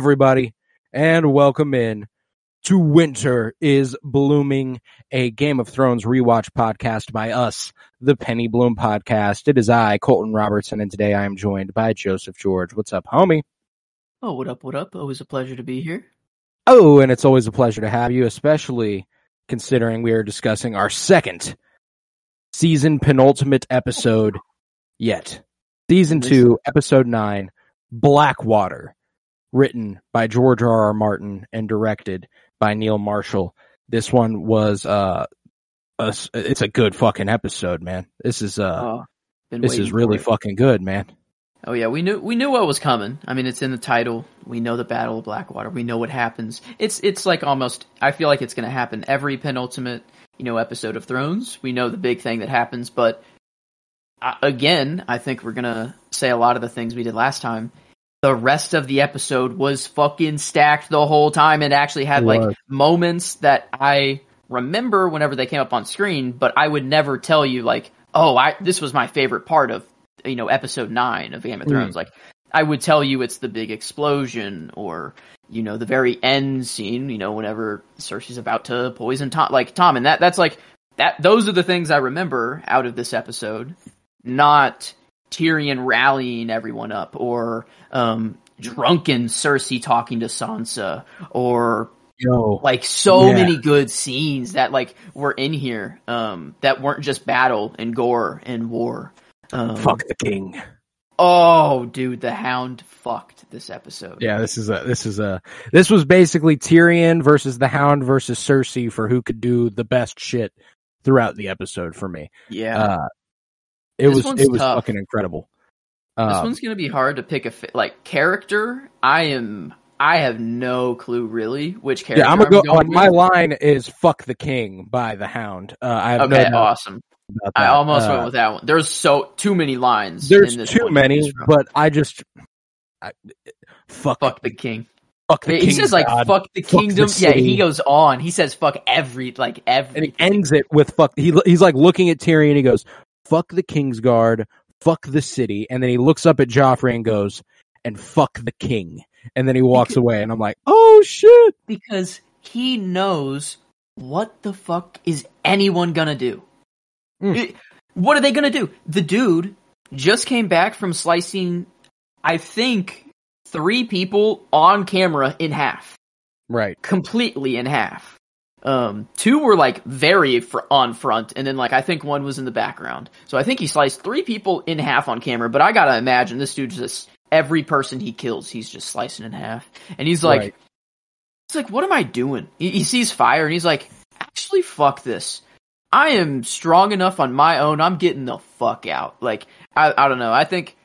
everybody, and welcome in to Winter is Blooming, a Game of Thrones rewatch podcast by us, the Penny Bloom Podcast. It is I, Colton Robertson, and today I am joined by Joseph George. What's up, homie? Oh, what up, what up? Always a pleasure to be here. Oh, and it's always a pleasure to have you, especially considering we are discussing our second season penultimate episode yet. Season two, episode nine, Blackwater, written by George R. R. Martin and directed by Neil Marshall. This one was uh, a it's a good fucking episode, man. This is uh, Oh, this is really fucking good, man. Oh yeah, we knew we knew what was coming. I mean, it's in the title. We know the Battle of Blackwater. We know what happens. It's it's like almost. I feel like it's going to happen every penultimate, you know, episode of Thrones. We know the big thing that happens, but uh, again, I think we're gonna say a lot of the things we did last time. The rest of the episode was fucking stacked the whole time. It actually had like moments that I remember whenever they came up on screen, but I would never tell you like, oh, I this was my favorite part of you know episode nine of Game of Mm. Thrones. Like, I would tell you it's the big explosion or you know the very end scene. You know, whenever Cersei's about to poison Tom, like Tom, and that that's like that. Those are the things I remember out of this episode, not Tyrion rallying everyone up or um drunken Cersei talking to Sansa or Yo, like so Yeah. many good scenes that like were in here um that weren't just battle and gore and war um, fuck the king. oh dude the hound fucked this episode Yeah, this is a this is a this was basically Tyrion versus the Hound versus Cersei for who could do the best shit throughout the episode for me. yeah Uh, it This was it was tough. fucking incredible. this Um, one's gonna be hard to pick a fi- like character i am i have no clue really which character yeah, I'm gonna go. going Like, my line is "fuck the king" by the Hound. Uh, I have okay no awesome i almost Uh, went with that one there's so too many lines There's in this too one to choose many, but I just I, fuck fuck the king fuck the he says like God. fuck the Fuck the kingdom yeah he goes on he says fuck every like every and he ends it with "fuck." He he's like looking at Tyrion. He goes, "Fuck the Kingsguard, fuck the city," and then he looks up at Joffrey and goes, "And fuck the king." And then he walks away, and I'm like, "Oh shit!" because he knows what the fuck is anyone gonna do. Mm. It- what are they gonna do? The dude just came back from slicing, I think, three people on camera in half, Right. completely in half. Um, two were like very fr- on front, and then like I think one was in the background. So I think he sliced three people in half on camera. But I gotta imagine this dude just every person he kills, he's just slicing in half, and he's like. Right. He's like, what am I doing? He, he sees fire and he's like, actually, fuck this. I am strong enough on my own. I'm getting the fuck out. Like, I, I don't know. I think,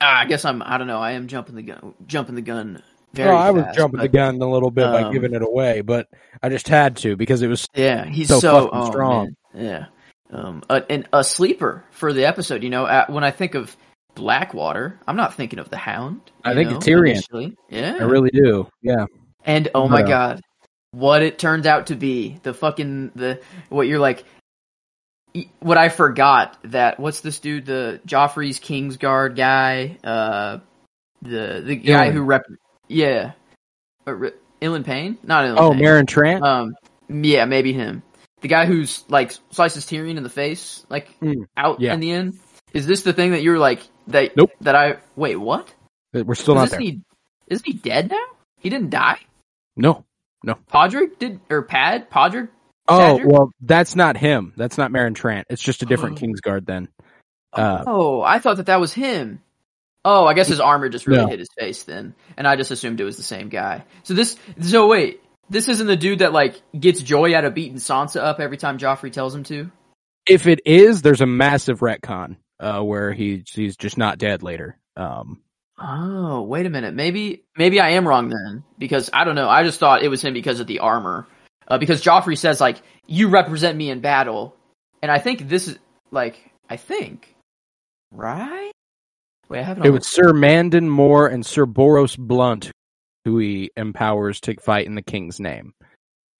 I guess I'm, I don't know. I am jumping the gun, jumping the gun very Well, I was fast, jumping the gun a little bit by um, giving it away, but I just had to because it was Yeah, he's so so, fucking oh, strong. man. Yeah. Um, a, and a sleeper for the episode, you know, uh, when I think of Blackwater, I'm not thinking of the Hound. I think know, of Tyrion. initially. Yeah. I really do. Yeah. And oh my Yeah. god, what it turns out to be the fucking the what you're like. What I forgot that what's this dude the Joffrey's Kingsguard guy uh, the the guy who rep yeah, uh, Ilyn Payne not Ilyn. Oh, Payne. Meryn Trant. Um, yeah, maybe him. The guy who's like slices Tyrion in the face, like Mm, out yeah. in the end. Is this the thing that you're like that? Nope. That I wait. What? We're still not there. he? Isn't he dead now? He didn't die. No. No. Podrick did or Pad Podrick? Oh Sadger? well, that's not him. That's not Meryn Trant. It's just a different Oh. Kingsguard then. Uh, oh, I thought that that was him. Oh, I guess his armor just really No. hit his face then, and I just assumed it was the same guy. So this, so wait, this isn't the dude that like gets joy out of beating Sansa up every time Joffrey tells him to. If it is, there's a massive retcon uh, where he he's just not dead later. Um, Oh, wait a minute. Maybe maybe I am wrong then because I don't know. I just thought it was him because of the armor. Uh, because Joffrey says like you represent me in battle, and I think this is like I think right. Wait, I have it. was Sir Mandon Moore and Sir Boros Blount who he empowers to fight in the king's name.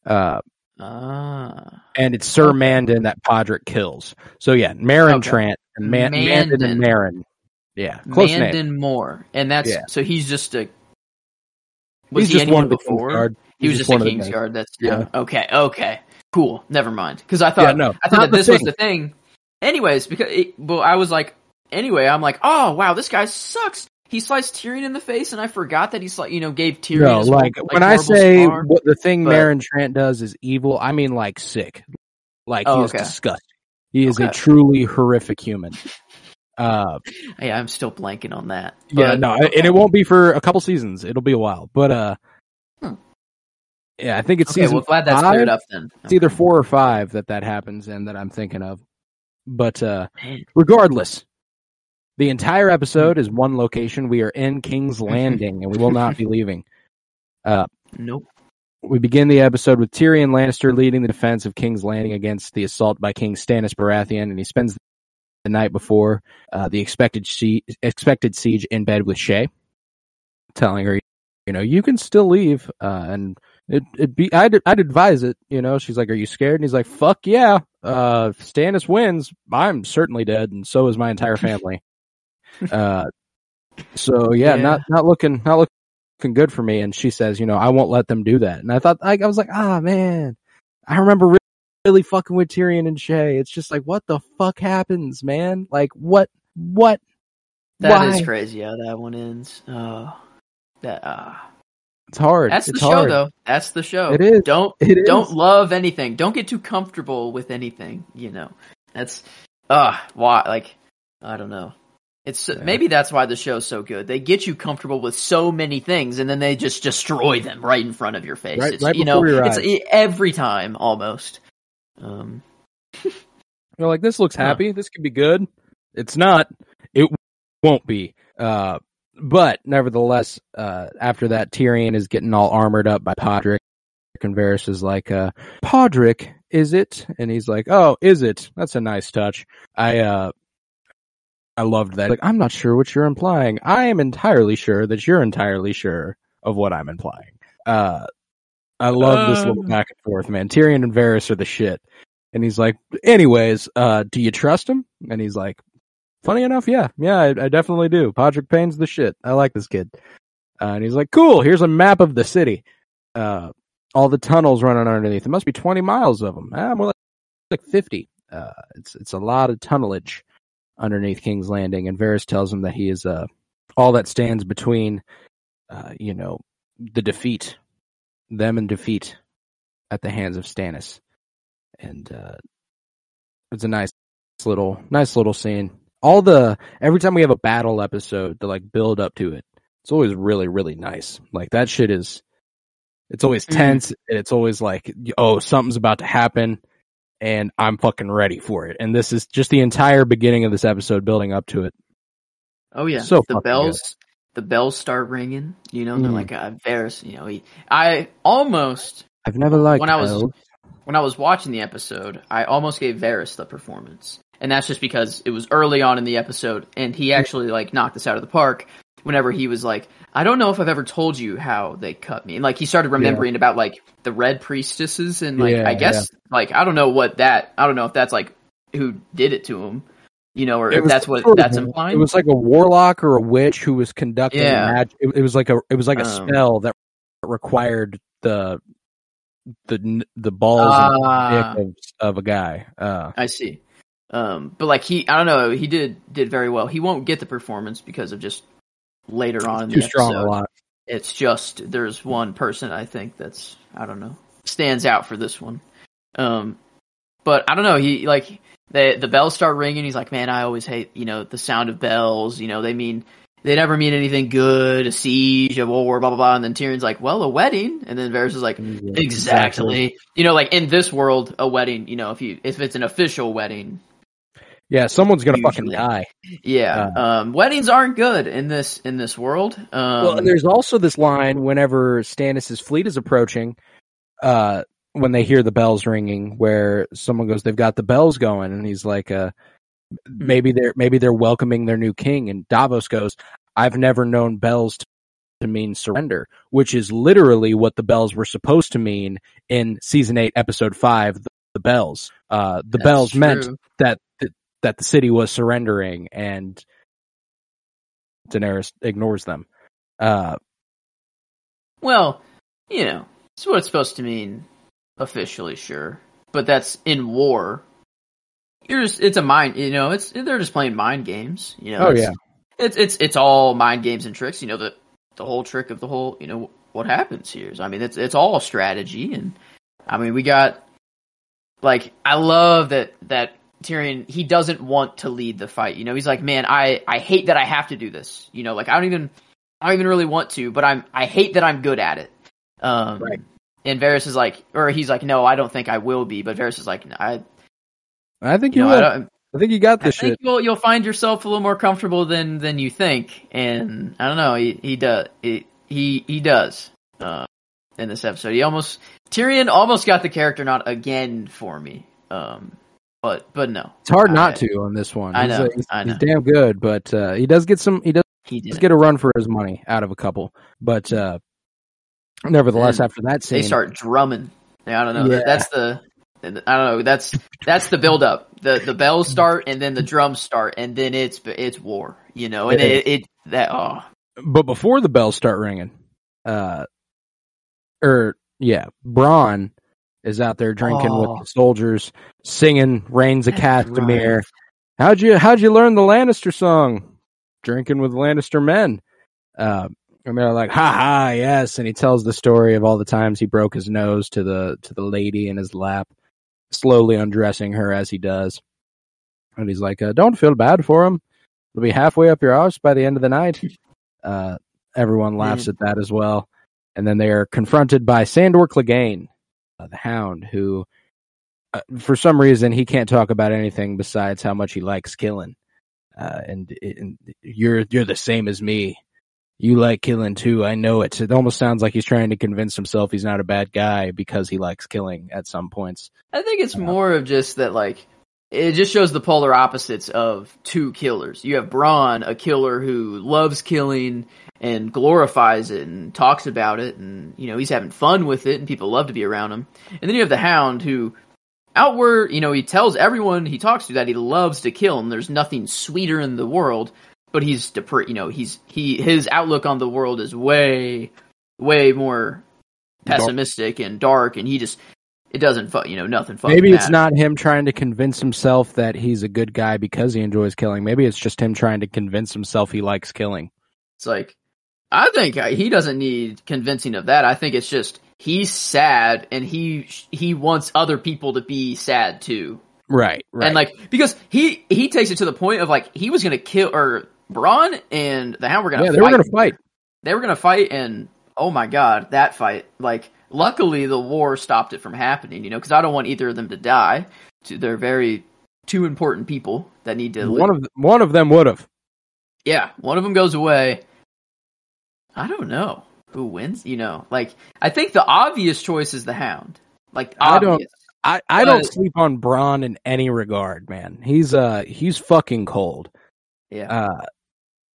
Uh, Ah, and it's Sir Okay. Mandon that Podrick kills. So yeah, Meryn Okay. Trant and Man- Mandon Mandon. and Meryn. Yeah, close name. Mandon Moore, and that's Yeah. so he's just a. Was He's he just one before? He was He's just, a the King's. Guard. That's Yeah. okay. Okay, cool. Never mind. Because I thought Yeah, no, I thought that this was the thing. Anyways, because it, well, I was like, anyway, I'm like, oh wow, this guy sucks. He sliced Tyrion in the face, and I forgot that he's like, you know, gave Tyrion. No, like whole, when I say scar. what the thing but- Meryn Trant does is evil, I mean like sick. Like Oh, he is okay. disgusting. He is a truly horrific human. Uh, yeah, I'm still blanking on that. yeah, no, and it won't be for a couple seasons. It'll be a while, but uh, Hmm. yeah, I think it's Okay, season well, glad that's five. cleared up then. It's either four or five that that happens, and that I'm thinking of. But uh, regardless, the entire episode is one location. We are in King's Landing, and we will not be leaving. Uh, Nope. we begin the episode with Tyrion Lannister leading the defense of King's Landing against the assault by King Stannis Baratheon, and he spends the night before uh, the expected sie- expected siege in bed with Shae, telling her, you know, you can still leave, uh, and it it be I'd I'd advise it. You know, she's like, "Are you scared?" And he's like, "Fuck yeah! Uh, if Stannis wins, I'm certainly dead, and so is my entire family." Uh, so yeah, Yeah. not not looking not looking good for me. And she says, "You know, I won't let them do that." And I thought I, I was like, "Ah, man, I remember really, really fucking with Tyrion and Shae. It's just like, what the fuck happens, man? Like, what, what?" That is Why? crazy how that one ends. Oh, that ah. It's hard. That's it's the show, though. That's the show. It is. Don't It is. don't love anything. Don't get too comfortable with anything. You know, that's ah why like I don't know. It's Yeah. maybe that's why the show's so good. They get you comfortable with so many things, and then they just destroy them right in front of your face. Right- it's, right you know, your it's eyes. every time almost. Um, You're like, this looks Huh. happy. This could be good. It's not. It won't be. Uh, but nevertheless, uh, after that, Tyrion is getting all armored up by Podrick, and Varys is like, uh, Podrick, is it? And he's like, oh, is it? That's a nice touch. I, uh, I loved that. Like, I'm not sure what you're implying. I am entirely sure that you're entirely sure of what I'm implying. Uh, I love this little Um. back and forth, man. Tyrion and Varys are the shit. And he's like, anyways, uh, do you trust him? And he's like, funny enough, yeah, yeah, I, I definitely do. Podrick Payne's the shit. I like this kid. Uh, and he's like, cool, here's a map of the city. Uh, all the tunnels running underneath. It must be 20 miles of them. Ah, more like, like 50. Uh, it's, it's a lot of tunnelage underneath King's Landing. And Varys tells him that he is, uh, all that stands between, uh, you know, the defeat, them and defeat at the hands of Stannis. And, uh, it's a nice little, nice little scene. All the, every time we have a battle episode to like build up to it, it's always really, really nice. Like that shit is, it's always Mhm. tense and it's always like, oh, something's about to happen and I'm fucking ready for it. And this is just the entire beginning of this episode building up to it. oh yeah, So the bells, the bells start ringing. You know, they're Mhm. like uh, Varys. You know, he. I almost I've never liked when I was when I was watching the episode, I almost gave Varys the performance, and that's just because it was early on in the episode, and he actually like knocked us out of the park. Whenever he was like, "I don't know if I've ever told you how they cut me," and like he started remembering about like the red priestesses, and like Yeah, I guess like I don't know what that I don't know if that's like who did it to him, you know, or It if that's what sort of that's implying. It was like a warlock or a witch who was conducting Yeah. magic. It, it was like a it was like a Um, spell that required the the the balls Ah. and dick of, of a guy. Uh, I see. Um, but like he, I don't know, he did did very well. He won't get the performance because of just later on in too the strong episode. a lot. It's just there's one person I think that's I don't know stands out for this one. Um, but I don't know. He like the the bells start ringing. He's like, man, I always hate you know the sound of bells. You know they mean they never mean anything good, a siege, a war, blah blah blah. And then Tyrion's like, well, a wedding, and then Varys is like, Yeah, exactly. You know, like in this world, a wedding. You know, if you if it's an official wedding, Yeah, someone's gonna fucking Usually. die. yeah, um, weddings aren't good in this in this world. Um, well, and there's also this line whenever Stannis' fleet is approaching, uh, when they hear the bells ringing, where someone goes, "They've got the bells going," and he's like, uh, "Maybe they're maybe they're welcoming their new king." And Davos goes, "I've never known bells to, to mean surrender," which is literally what the bells were supposed to mean in season eight, episode five. The, the bells, uh, the that's bells meant that that the city was surrendering, and Daenerys ignores them. Uh, Well, you know, it's what it's supposed to mean officially, sure. But that's in war. You're just it's a mind you know, it's they're just playing mind games. You know, Oh, it's, yeah. It's it's it's all mind games and tricks, you know, the the whole trick of the whole you know, what happens here is I mean it's it's all strategy and I mean we got like I love that that Tyrion he doesn't want to lead the fight. You know, he's like, Man, I, I hate that I have to do this. You know, like I don't even I don't even really want to, but I'm I hate that I'm good at it. Um, Right. And Varys is like, or he's like, no, I don't think I will be. But Varys is like, I, I think you you know, I, will. don't, I think you got I this think shit. you'll you'll find yourself a little more comfortable than than you think. And I don't know, he he does he he, he does uh, in this episode. He almost Tyrion almost got the character not again for me. Um, but but no, It's hard I- not to on this one. I know, uh, he's, I he's damn good, but uh, he does get some. He does he did. get a run for his money out of a couple. But uh, nevertheless, And after that scene, they start drumming. Yeah, I don't know. Yeah. That's the I don't know. That's that's the build up. The the bells start and then the drums start and then it's it's war. You know, and It it, it that oh but before the bells start ringing, uh, or yeah, Bronn is out there drinking Oh. with the soldiers, singing "Rains of Castamere." right. How'd you How'd you learn the Lannister song? Drinking with Lannister men. Uh, and they're like, "Ha ha, yes!" And he tells the story of all the times he broke his nose to the to the lady in his lap, slowly undressing her as he does. And he's like, uh, "Don't feel bad for him. It'll be halfway up your arse by the end of the night." Uh, everyone laughs at that as well. And then they are confronted by Sandor Clegane, the Hound, who, uh, for some reason, he can't talk about anything besides how much he likes killing. Uh, and, and you're you're the same as me. You like killing too. I know it. It almost sounds like he's trying to convince himself he's not a bad guy because he likes killing at some points. I think it's more of just that like it just shows the polar opposites of two killers. You have Bronn, a killer who loves killing and glorifies it and talks about it and you know, he's having fun with it and people love to be around him. And then you have the Hound who outward, you know, he tells everyone he talks to that he loves to kill and there's nothing sweeter in the world, but he's depre- you know, he's he his outlook on the world is way way more pessimistic and dark and he just it doesn't fu- you know, nothing fucking Maybe it's matters. not him trying to convince himself that he's a good guy because he enjoys killing. Maybe it's just him trying to convince himself he likes killing. It's like, I think uh, he doesn't need convincing of that. I think it's just he's sad and he he wants other people to be sad too. Right, right. And like because he he takes it to the point of like he was gonna kill or Bronn and the Hound were gonna yeah, fight. they were going to fight. They were gonna fight and oh my god, that fight! Like luckily the war stopped it from happening. You know, because I don't want either of them to die. They're very two important people that need to. One of one of them would have. Yeah, one of them goes away. I don't know who wins. You know, like I think the obvious choice is the Hound. Like I don't- obvious. I, I don't sleep on Bronn in any regard, man. He's uh he's fucking cold. Yeah, Uh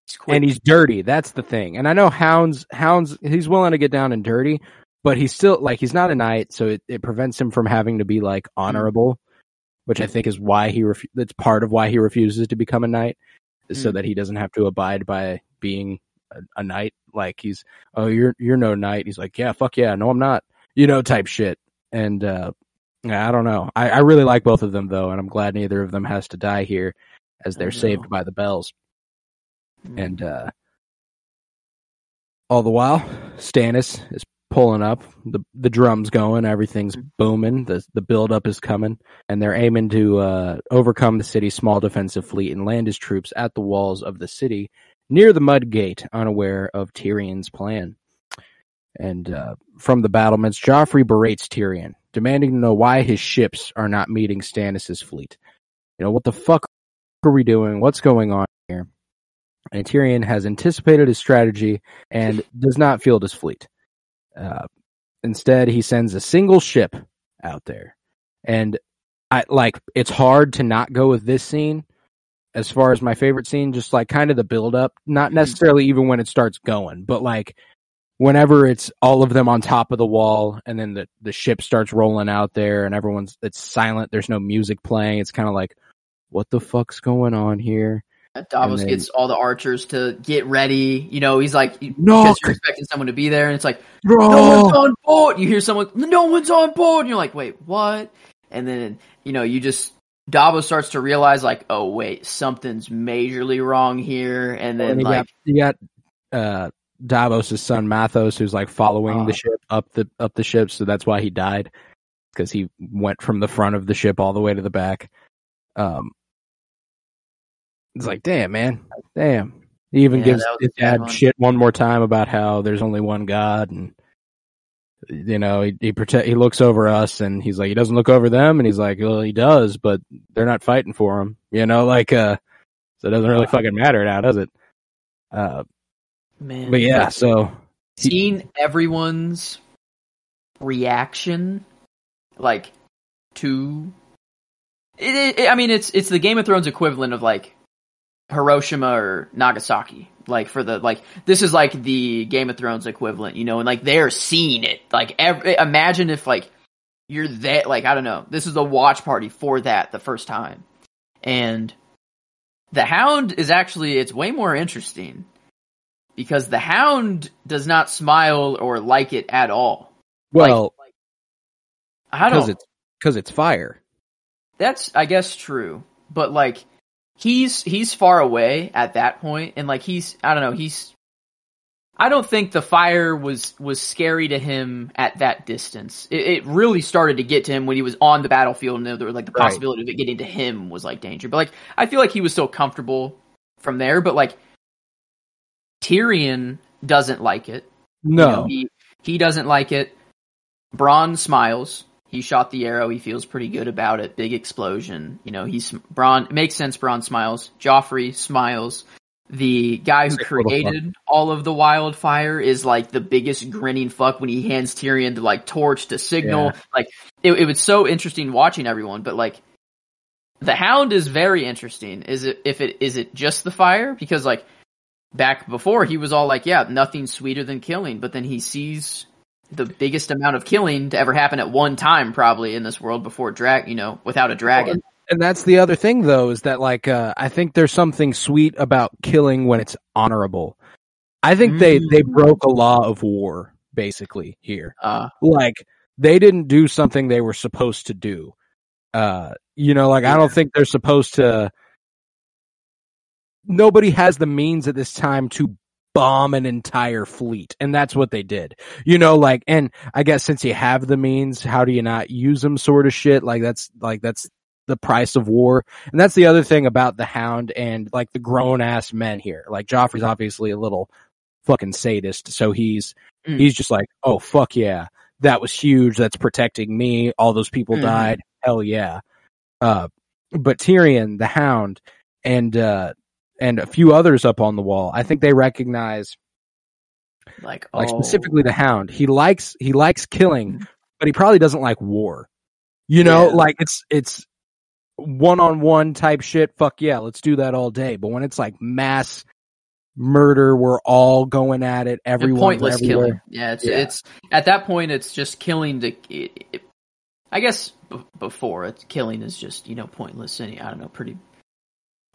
He's and he's dirty. That's the thing. And I know Hounds Hounds he's willing to get down and dirty, but he's still like he's not a knight, so it, it prevents him from having to be like honorable, which I think is why he ref- that's part of why he refuses to become a knight, is so Mm. that he doesn't have to abide by being a, a knight. Like he's oh you're you're no knight. He's like yeah fuck yeah no I'm not you know type shit. And uh I don't know. I, I really like both of them though, and I'm glad neither of them has to die here, as they're saved by the bells. Mm. And uh all the while, Stannis is pulling up, the the drums going, everything's booming, the the build up is coming, and they're aiming to uh overcome the city's small defensive fleet and land his troops at the walls of the city near the mud gate, unaware of Tyrion's plan. And uh, from the battlements, Joffrey berates Tyrion, demanding to know why his ships are not meeting Stannis' fleet. You know, what the fuck are we doing? What's going on here? And Tyrion has anticipated his strategy and does not field his fleet. Uh, instead, he sends a single ship out there. And I like it's hard to not go with this scene as far as my favorite scene, just like kind of the build up, not necessarily even when it starts going, but like whenever it's all of them on top of the wall and then the, the ship starts rolling out there and everyone's it's silent, there's no music playing, it's kind of like, what the fuck's going on here? Davos then- gets all the archers to get ready. You know, he's like, No, because you're expecting someone to be there, and it's like, bro. no one's on board. You hear someone, no one's on board. And you're like, wait, what? And then, you know, you just, Davos starts to realize, like, oh, wait, something's majorly wrong here. And then, and you like, got you got uh Davos' son Mathos who's like following Uh. the ship up the up the ship, so that's why he died because he went from the front of the ship all the way to the back. Um, it's like, damn, man, damn. He even Yeah, gives his dad one. shit one more time about how there's only one God, and you know he he protect he looks over us, and he's like he doesn't look over them, and he's like, well, he does, but they're not fighting for him, you know, like uh, so it doesn't really fucking matter now, does it? Uh, man. but yeah, so seeing everyone's reaction, like, to. It, it, I mean, it's it's the Game of Thrones equivalent of like Hiroshima or Nagasaki. Like for the like, this is like the Game of Thrones equivalent, you know, and like they're seeing it. Like, every, imagine if like you're that Like, I don't know. This is a watch party for that the first time, and the Hound is actually it's way more interesting because the Hound does not smile or like it at all. well, I don't. it's because it's fire. That's I guess true, but like he's he's far away at that point, and like he's I don't know he's. I don't think the fire was was scary to him at that distance. It, it really started to get to him when he was on the battlefield, and there was like the Right. possibility of it getting to him was like danger. But like I feel like he was still comfortable from there. But like Tyrion doesn't like it. You No, know, he he doesn't like it. Bronn smiles. He shot the arrow. He feels pretty good about it. Big explosion. You know, he's Bronn. It makes sense. Bronn smiles. Joffrey smiles. The guy who created all of the wildfire is like the biggest grinning fuck when he hands Tyrion the like torch to signal. Yeah. Like it, it was so interesting watching everyone. But like the Hound is very interesting. Is it if it is it just the fire? Because like back before he was all like, yeah, nothing sweeter than killing, but then he sees the biggest amount of killing to ever happen at one time probably in this world before drag, you know, without a dragon. and that's the other thing though is that like uh, I think there's something sweet about killing when it's honorable. I think they they Mm. broke a law of war basically here. Uh, Like they didn't do something they were supposed to do. Uh, you know, like I don't think they're supposed to. Nobody has the means at this time to bomb an entire fleet, and that's what they did. You know, like, and I guess since you have the means, how do you not use them? Sort of shit. Like that's like that's the price of war, and that's the other thing about the Hound and like the grown ass men here. Like Joffrey's obviously a little fucking sadist, so he's Mm. he's just like, oh fuck yeah, that was huge. That's protecting me. All those people Mhm. died. Hell yeah. Uh, but Tyrion, the Hound, and uh, and a few others up on the wall, I think they recognize, like, like oh, specifically the Hound. He likes he likes killing, mm-hmm. but he probably doesn't like war. You know, Yeah. like it's it's one on one type shit. Fuck yeah, let's do that all day. But when it's like mass murder, we're all going at it. and Everyone, pointless killing. Yeah, it's Yeah. it's at that point it's just killing to. It, it- I guess b- before it's killing is just you know pointless. Any I don't know, pretty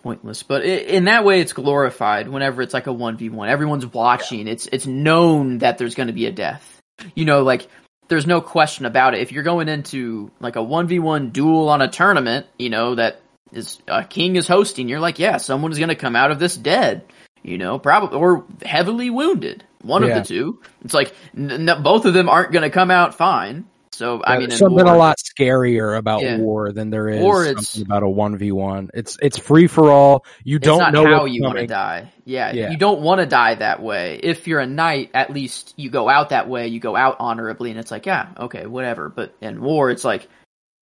pointless. But in that way, it's glorified. Whenever it's like a one v one, everyone's watching. It's it's known that there's going to be a death. You know, like there's no question about it. If you're going into like a one v one duel on a tournament, you know that is a king is hosting. You're like, yeah, someone is going to come out of this dead. You know, probably or heavily wounded. One Yeah. of the two. It's like n- n- both of them aren't going to come out fine. So I mean, There's something war, a lot scarier about Yeah. war than there is War, something about a one v one. It's it's free for all. You It's don't not know how you want to die. Yeah, Yeah. you don't want to die that way. If you're a knight, at least you go out that way. You go out honorably, and it's like, yeah, okay, whatever. But in war, it's like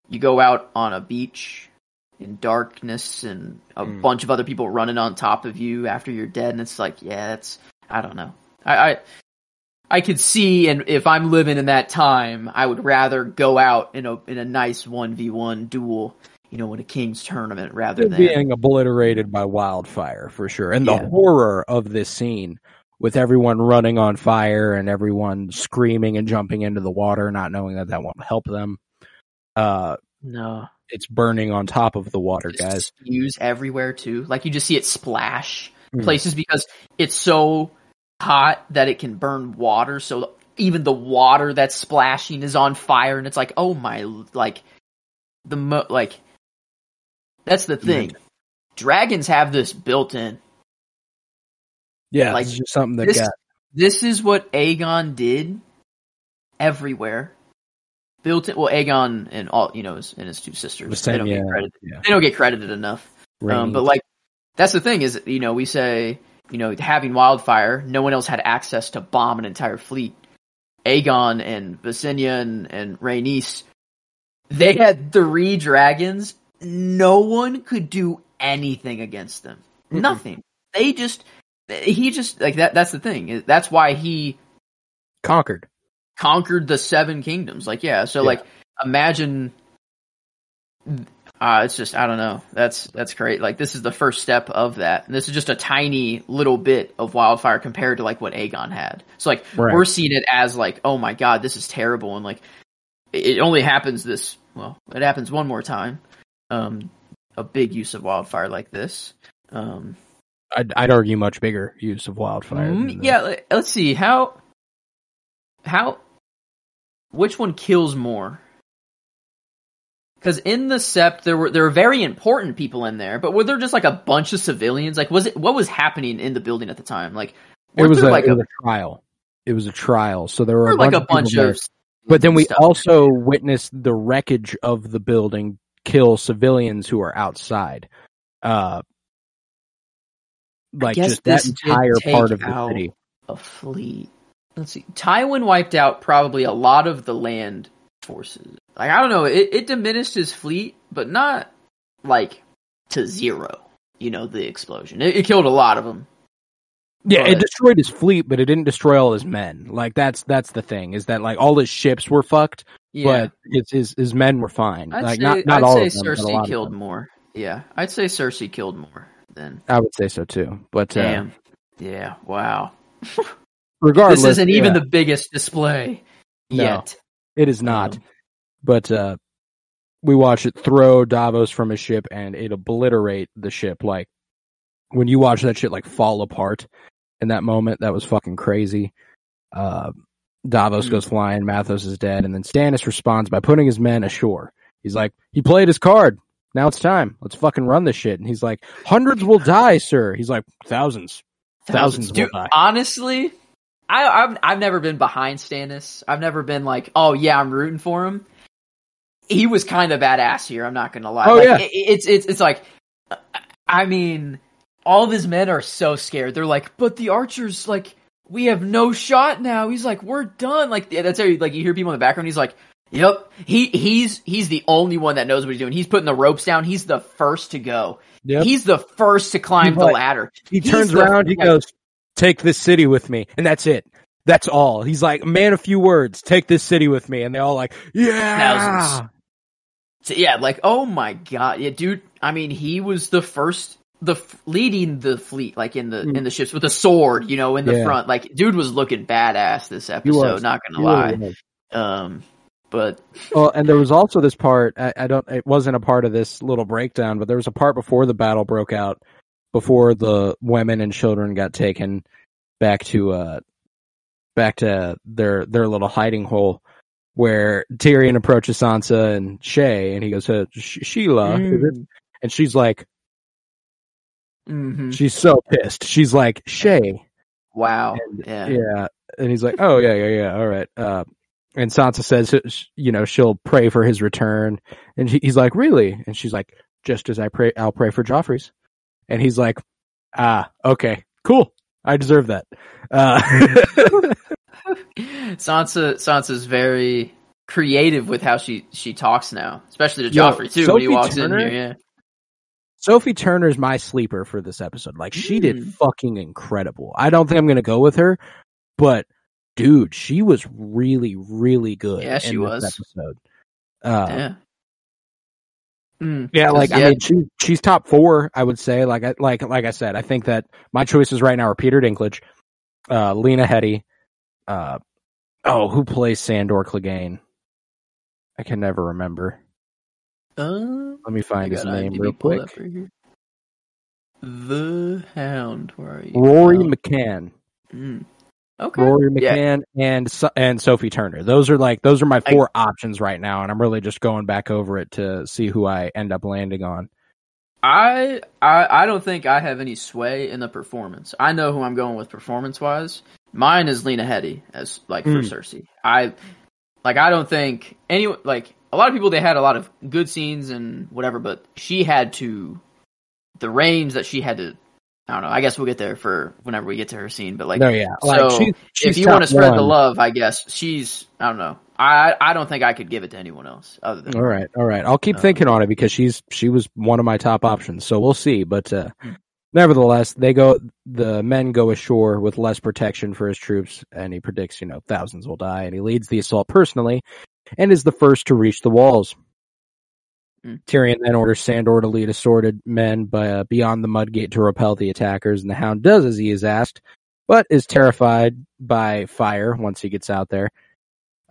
you go out on a beach in darkness and a Mm. bunch of other people running on top of you after you're dead, and it's like, yeah, that's I don't know. I I, I could see, and if I'm living in that time, I would rather go out in a in a nice one v one duel, you know, in a king's tournament rather than being obliterated by wildfire for sure. And the horror of this scene with everyone running on fire and everyone screaming and jumping into the water, not knowing that that won't help them. Uh, no. it's burning on top of the water, guys. spews everywhere too. Like you just see it splash Mm. places because it's so hot that it can burn water. So even the water that's splashing is on fire, and it's like, oh my, like the mo- like that's the thing. Dragons have this built in. Yeah, Like, just something that this- got This is what Aegon did everywhere. Built it. Well, Aegon and all you know, his, and his two sisters. They don't get credited. yeah. They don't get credited enough. Um, but like, that's the thing is, you know, we say, you know, having wildfire, no one else had access to bomb an entire fleet. Aegon and Visenya and, and Rhaenys, they had three dragons. No one could do anything against them. Mm-mm. Nothing. They just, he just, like that, that's the thing. That's why he conquered. conquered the seven kingdoms. Like, yeah, so Yeah. like imagine uh it's just I don't know. That's that's great. Like this is the first step of that. And this is just a tiny little bit of wildfire compared to like what Aegon had. So like Right. we're seeing it as like, oh my god, this is terrible and like it only happens this well, it happens one more time. Um a big use of wildfire like this. Um I'd, I'd argue much bigger use of wildfire. Mm, yeah, let- let's see how how which one kills more? Because in the Sept, there were there were very important people in there, but were there just like a bunch of civilians? Like, was it what was happening in the building at the time? Like, it was, a, like it a, was a trial. It was a trial, so there were a like bunch a bunch of, But then we also witnessed the wreckage of the building kill civilians who are outside. Uh, like just that entire part of the city. a fleet. Let's see. Tywin wiped out probably a lot of the land forces. Like I don't know, it, it diminished his fleet, but not like to zero. You know, the explosion. It, it killed a lot of them. Yeah, it destroyed his fleet, but it didn't destroy all his men. Like that's that's the thing is that like all his ships were fucked, Yeah, but his his his men were fine. I'd like say, not not I'd all say of them, but Cersei killed more. Yeah, I'd say Cersei killed more than. I would say so too. But uh, Damn. Yeah. Wow. regardless, This isn't even yeah, the biggest display No. yet. It is not. Um, but uh, we watch it throw Davos from his ship and it obliterate the ship. Like when you watch that shit like fall apart in that moment, that was fucking crazy. Uh, Davos Hmm. goes flying, Mathos is dead, and then Stannis responds by putting his men ashore. He's like, he played his card. Now it's time. Let's fucking run this shit. And he's like, hundreds will die, sir. He's like, thousands. Thousands will Dude, die. honestly, I, I've I've never been behind Stannis. I've never been like, oh yeah, I'm rooting for him. He was kind of badass here. I'm not gonna lie. Oh, Like, yeah. it- it's it's it's like, I mean, all of his men are so scared. They're like, but the archers, like, we have no shot now. He's like, we're done. Like that's how you, like you hear people in the background. He's like. Yep, he he's he's the only one that knows what he's doing. He's putting the ropes down. He's the first to go. Yep. He's the first to climb He's the ladder. He He's turns around, he goes, "Take this city with me," and that's it. That's all. He's like, "Man, a few words. Take this city with me," and they all like, "Yeah." Thousands. So, yeah, like oh my god, yeah, dude. I mean, he was the first, the f- leading the fleet, like in the Mm. in the ships with a sword, you know, in the Yeah. front. Like, dude was looking badass this episode. Not gonna lie. really. Um, but Well, and there was also this part. I, I don't. It wasn't a part of this little breakdown, but there was a part before the battle broke out, before the women and children got taken back to uh back to their their little hiding hole, where Tyrion approaches Sansa and Shae, and he goes, Sh- "Sheila," is it?" and she's like, mhm. she's so pissed. She's like, "Shae." wow, And- yeah. Yeah. And he's like, oh yeah, yeah, yeah. All right. Uh, and Sansa says, you know, she'll pray for his return. And he's like, really? And she's like, just as I pray, I'll pray for Joffrey's. And he's like, ah, okay, cool. I deserve that. Uh, Sansa Sansa's very creative with how she she talks now, especially to Yo, Joffrey too when he Sophie walks Turner? in here. Yeah. Sophie Turner's my sleeper for this episode. Like she did Mm. fucking incredible. I don't think I'm gonna go with her, but dude, she was really, really good. Yeah, she was. episode. Uh, yeah. Mm, Yeah, like I mean, she she's top four. I would say, like I like like I said, I think that my choices right now are Peter Dinklage, uh, Lena Headey, uh, oh, who plays Sandor Clegane? I can never remember. uh, Let me find his name IMDb real quick. up right here. The Hound. Where are you? Rory Oh, McCann, mm. Okay. Rory Yeah. McCann, and and Sophie Turner. Those are like those are my I- four options right now, and I'm really just going back over it to see who I end up landing on. I, I I don't think I have any sway in the performance. I know who I'm going with performance wise. Mine is Lena Headey as like for Mm. Cersei. I like I don't think any like a lot of people they had a lot of good scenes and whatever, but she had to the range that she had to. I don't know. I guess we'll get there for whenever we get to her scene. But like, no, yeah, like so she, if you want to spread the love, I guess she's. I don't know. I I don't think I could give it to anyone else other than All right, all right. I'll keep Um, thinking on it because she's she was one of my top options. So we'll see. But uh, nevertheless, they go. The men go ashore with less protection for his troops, and he predicts, you know, thousands will die, and he leads the assault personally, and is the first to reach the walls. Tyrion then orders Sandor to lead assorted men by, uh, beyond the Mudgate to repel the attackers, and the Hound does as he is asked, but is terrified by fire once he gets out there.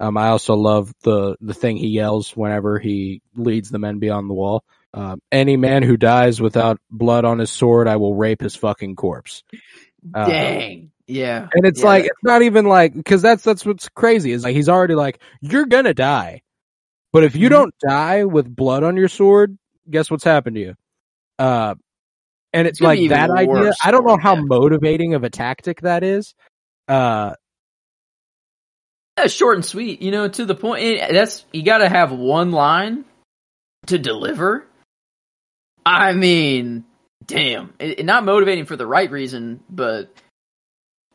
Um, I also love the the thing he yells whenever he leads the men beyond the wall. Um, any man who dies without blood on his sword, I will rape his fucking corpse. Uh, dang. Yeah, And it's Yeah, like it's not even like because that's that's what's crazy is like he's already like you're gonna die, but if you Mhm. don't die with blood on your sword, guess what's happened to you? Uh, and it's It's like that idea. I don't know how motivating of a tactic that is. Uh, Yeah, short and sweet, you know, to the point. That's you got to have one line to deliver. I mean, damn, it, it- not motivating for the right reason, but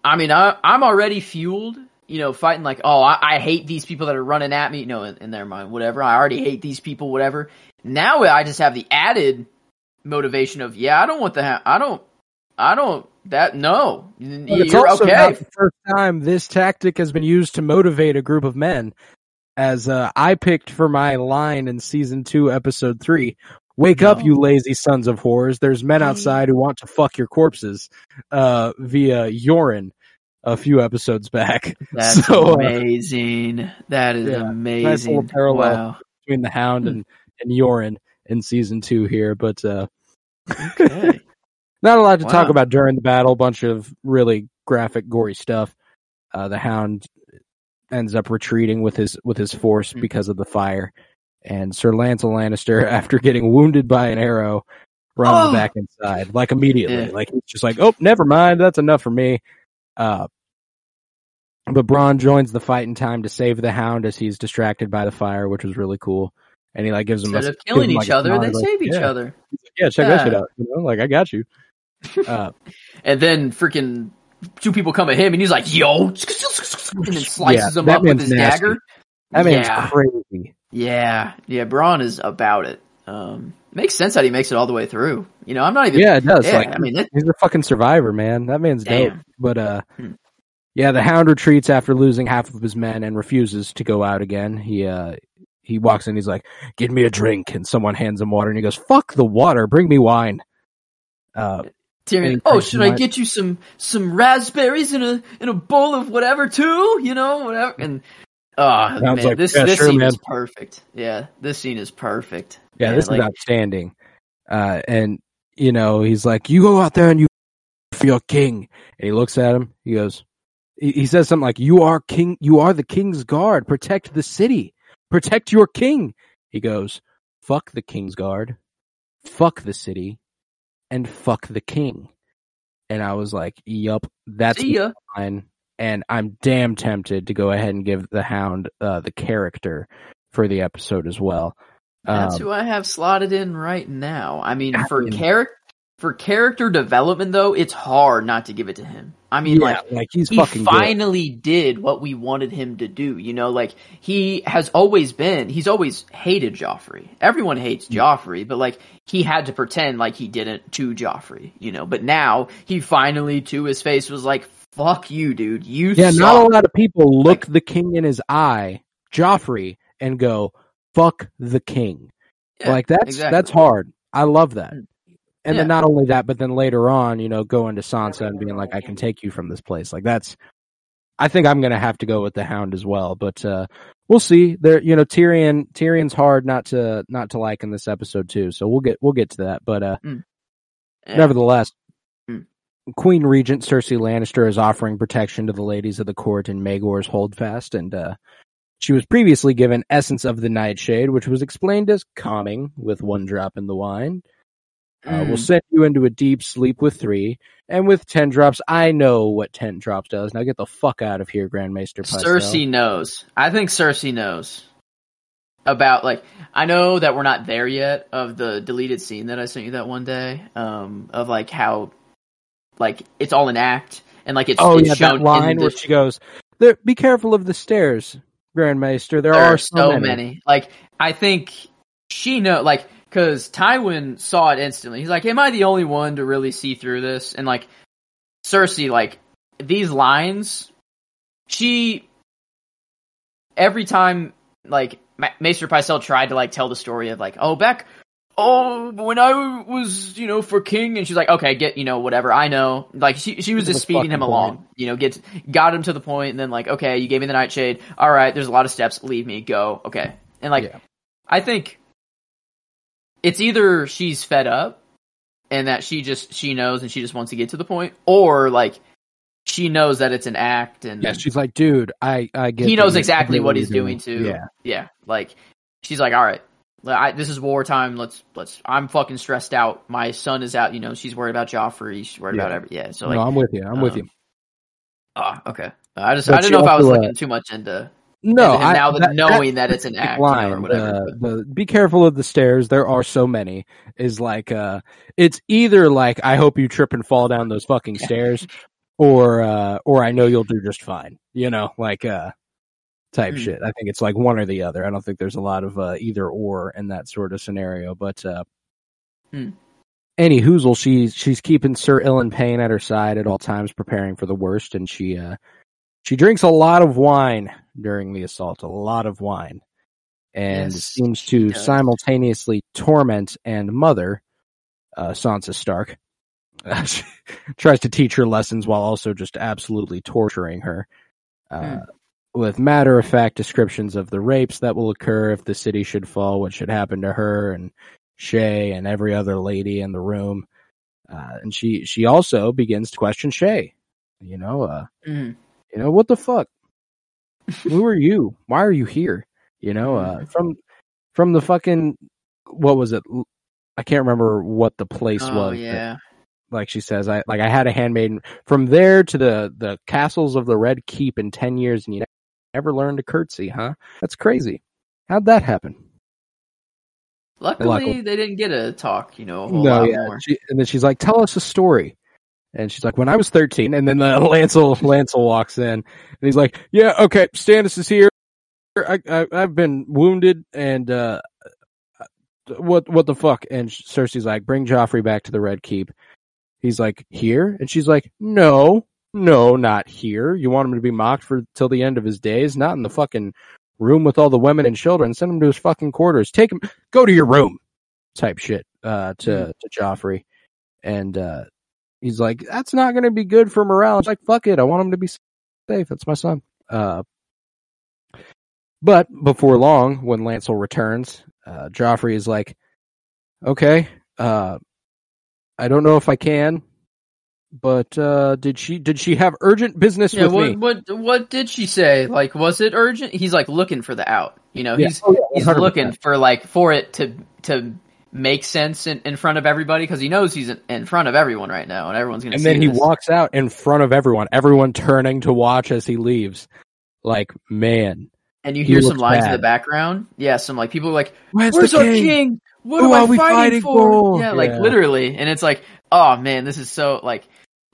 I mean, I, I'm already fueled, you know, fighting like, oh, I, I hate these people that are running at me. No, in, in their mind, whatever. I already hate these people, whatever. Now I just have the added motivation of, yeah, I don't want the, ha- I don't, I don't. That no, But it's you're also okay. not the first time this tactic has been used to motivate a group of men. As uh, I picked for my line in season two, episode three, "Wake up, you lazy sons of whores! There's men outside who want to fuck your corpses." Uh, via Yoren, a few episodes back. That's So, uh, amazing. That is yeah, little amazing. parallel. Wow. between the Hound and and Yoren in season two here, but uh, Okay. not a lot to talk about during the battle. Bunch of really graphic, gory stuff. Uh, the Hound ends up retreating with his with his force Hmm. because of the fire, and Sir Lancel Lannister, after getting wounded by an arrow, runs Oh! back inside like immediately. Yeah. Like he's just like, oh, never mind, that's enough for me. Uh, but Bronn joins the fight in time to save the Hound as he's distracted by the fire, which was really cool. And he like gives him Instead a, of killing each like, other, they like, save each yeah, other. Yeah, check that shit out. You know, like I got you. Uh, And then freaking two people come at him and he's like, yo, and then slices Yeah, him up with his nasty. dagger. that man's yeah. crazy. Yeah. Yeah. Bronn is about it. Um, makes sense that he makes it all the way through. You know, I'm not even. Yeah, it does. Yeah, like I mean, that, he's a fucking survivor, man. That man's dope. But uh, Hmm. yeah, the Hound retreats after losing half of his men and refuses to go out again. He uh, he walks in. He's like, "Give me a drink," and someone hands him water, and he goes, "Fuck the water, bring me wine." Uh, Tyrion, oh, should I get you some some raspberries in a in a bowl of whatever too? You know, whatever. And oh Sounds man, like- this this scene man. is perfect. Yeah, this scene is perfect. yeah, Man, this like, is outstanding. Uh, and you know, he's like, "You go out there and you for your king." And he looks at him. He goes, he, he says something like, "You are king. You are the king's guard. Protect the city. Protect your king." He goes, "Fuck the king's guard. Fuck the city, and fuck the king." And I was like, "Yup, that's mine." And I'm damn tempted to go ahead and give the Hound uh, the character for the episode as well. That's Um, who I have slotted in right now. I mean, I for character for character development though, it's hard not to give it to him. I mean, yeah, like he's he fucking good. finally did what we wanted him to do. You know, like he has always been, he's always hated Joffrey. Everyone hates Mm. Joffrey, but like he had to pretend like he didn't to Joffrey, you know, but now he finally to his face was like, fuck you, dude. You Yeah, not a lot of people look the king in his eye, Joffrey, and go, "Fuck the king." Yeah, like that's exactly. that's hard. I love that. Mm. And Yeah. then not only that, but then later on, you know, going to Sansa and being like, "I can take you from this place." Like that's. I think I'm gonna have to go with the Hound as well, but uh we'll see. There, you know, Tyrion. Tyrion's hard not to not to like in this episode too. So we'll get we'll get to that. But uh Yeah. Nevertheless, Mm. Queen Regent Cersei Lannister is offering protection to the ladies of the court in Maegor's Holdfast, and uh, she was previously given Essence of the Nightshade, which was explained as calming with one drop in the wine. Uh, will Mm. send you into a deep sleep with three, and with ten drops, I know what ten drops does. Now get the fuck out of here, Grandmaster Pycelle. Cersei knows. I think Cersei knows about like I know that we're not there yet of the deleted scene that I sent you that one day um of like how like it's all an act and like it's, Oh it's yeah, shown that line where she goes, there, "Be careful of the stairs, Grandmaster. There, there are are so many. Like I think she know like because Tywin saw it instantly. He's like, "Am I the only one to really see through this?" And like Cersei, like these lines, she every time like Ma- Maester Pycelle tried to like tell the story of like, "Oh, back." Oh, when I was, you know, for king, and she's like, okay, get, you know, whatever, I know. Like, she, she was just speeding him fucking along, you know, get, got him to the point, and then like, okay, you gave me the nightshade. All right, there's a lot of steps. Leave me, go. Okay. And like, Yeah. I think it's either she's fed up and that she just she knows and she just wants to get to the point, or like she knows that it's an act and Yeah, she's like, dude, I, I get. he knows exactly what he's doing too. Yeah, yeah. Like she's like, all right, I, this is wartime. Let's let's. I'm fucking stressed out. My son is out. You know, she's worried about Joffrey. She's worried Yeah. about every. Yeah. So like, no, I'm with you. I'm with um, you. ah, okay. I just But I didn't know if I was uh, looking too much into No, him I, now that, that- knowing that, it's an that act line, or whatever. uh, the be careful of the stairs. There are so many. Is like, uh, it's either like I hope you trip and fall down those fucking stairs, or uh, or I know you'll do just fine. You know, like uh, type Hmm. shit. I think it's like one or the other. I don't think there's a lot of uh, either or in that sort of scenario. But uh, Hmm. any hoozle, she's she's keeping Sir Ilyn Payne at her side at all times, preparing for the worst, and she uh, she drinks a lot of wine during the assault, a lot of wine, and Yes, seems to simultaneously torment and mother uh, Sansa Stark. She tries to teach her lessons while also just absolutely torturing her. Uh, With matter of fact descriptions of the rapes that will occur if the city should fall, what should happen to her and Shae and every other lady in the room. Uh, and she, she also begins to question Shae. You know, uh, Mhm. you know what the fuck who are you why are you here you know Mm-hmm. uh from from the fucking what was it i can't remember what the place Oh was but, yeah. like she says i like i had a handmaiden from there to the the castles of the red keep in 10 years and you never learned to curtsy huh? That's crazy. How'd that happen? Luckily, Luckily. they didn't get a talk. You know, a whole no lot yeah more. she, and then she's like tell us a story. And she's like when i was 13 and then the lancel lancel walks in and he's like yeah okay stannis is here. I, I i've been wounded and uh what what the fuck? And cersei's like bring joffrey back to the red keep. He's like here? And she's like no no not here. You want him to be mocked for till the end of his days? Not in the fucking room with all the women and children. Send him to his fucking quarters. Take him go to your room type shit uh to to joffrey. And uh he's like that's not going to be good for morale. It's like fuck it. I want him to be safe. That's my son. Uh but before long when lancel returns uh joffrey is like okay uh i don't know if i can but uh did she did she have urgent business Yeah, with what me what what did she say? Like, was it urgent? He's like looking for the out. You know, Yeah. he's Oh, yeah, he's looking for like for it to to make sense in, in front of everybody because he knows he's in, front of everyone right now, and everyone's gonna. And see then he this. walks out in front of everyone, everyone turning to watch as he leaves. Like, man, and you he hear some looks lines in the background. Yeah, some like people are like, where's, "Where's our king? What Who am I are we fighting, fighting for? for?" Yeah, like literally, and it's like, oh man, this is so like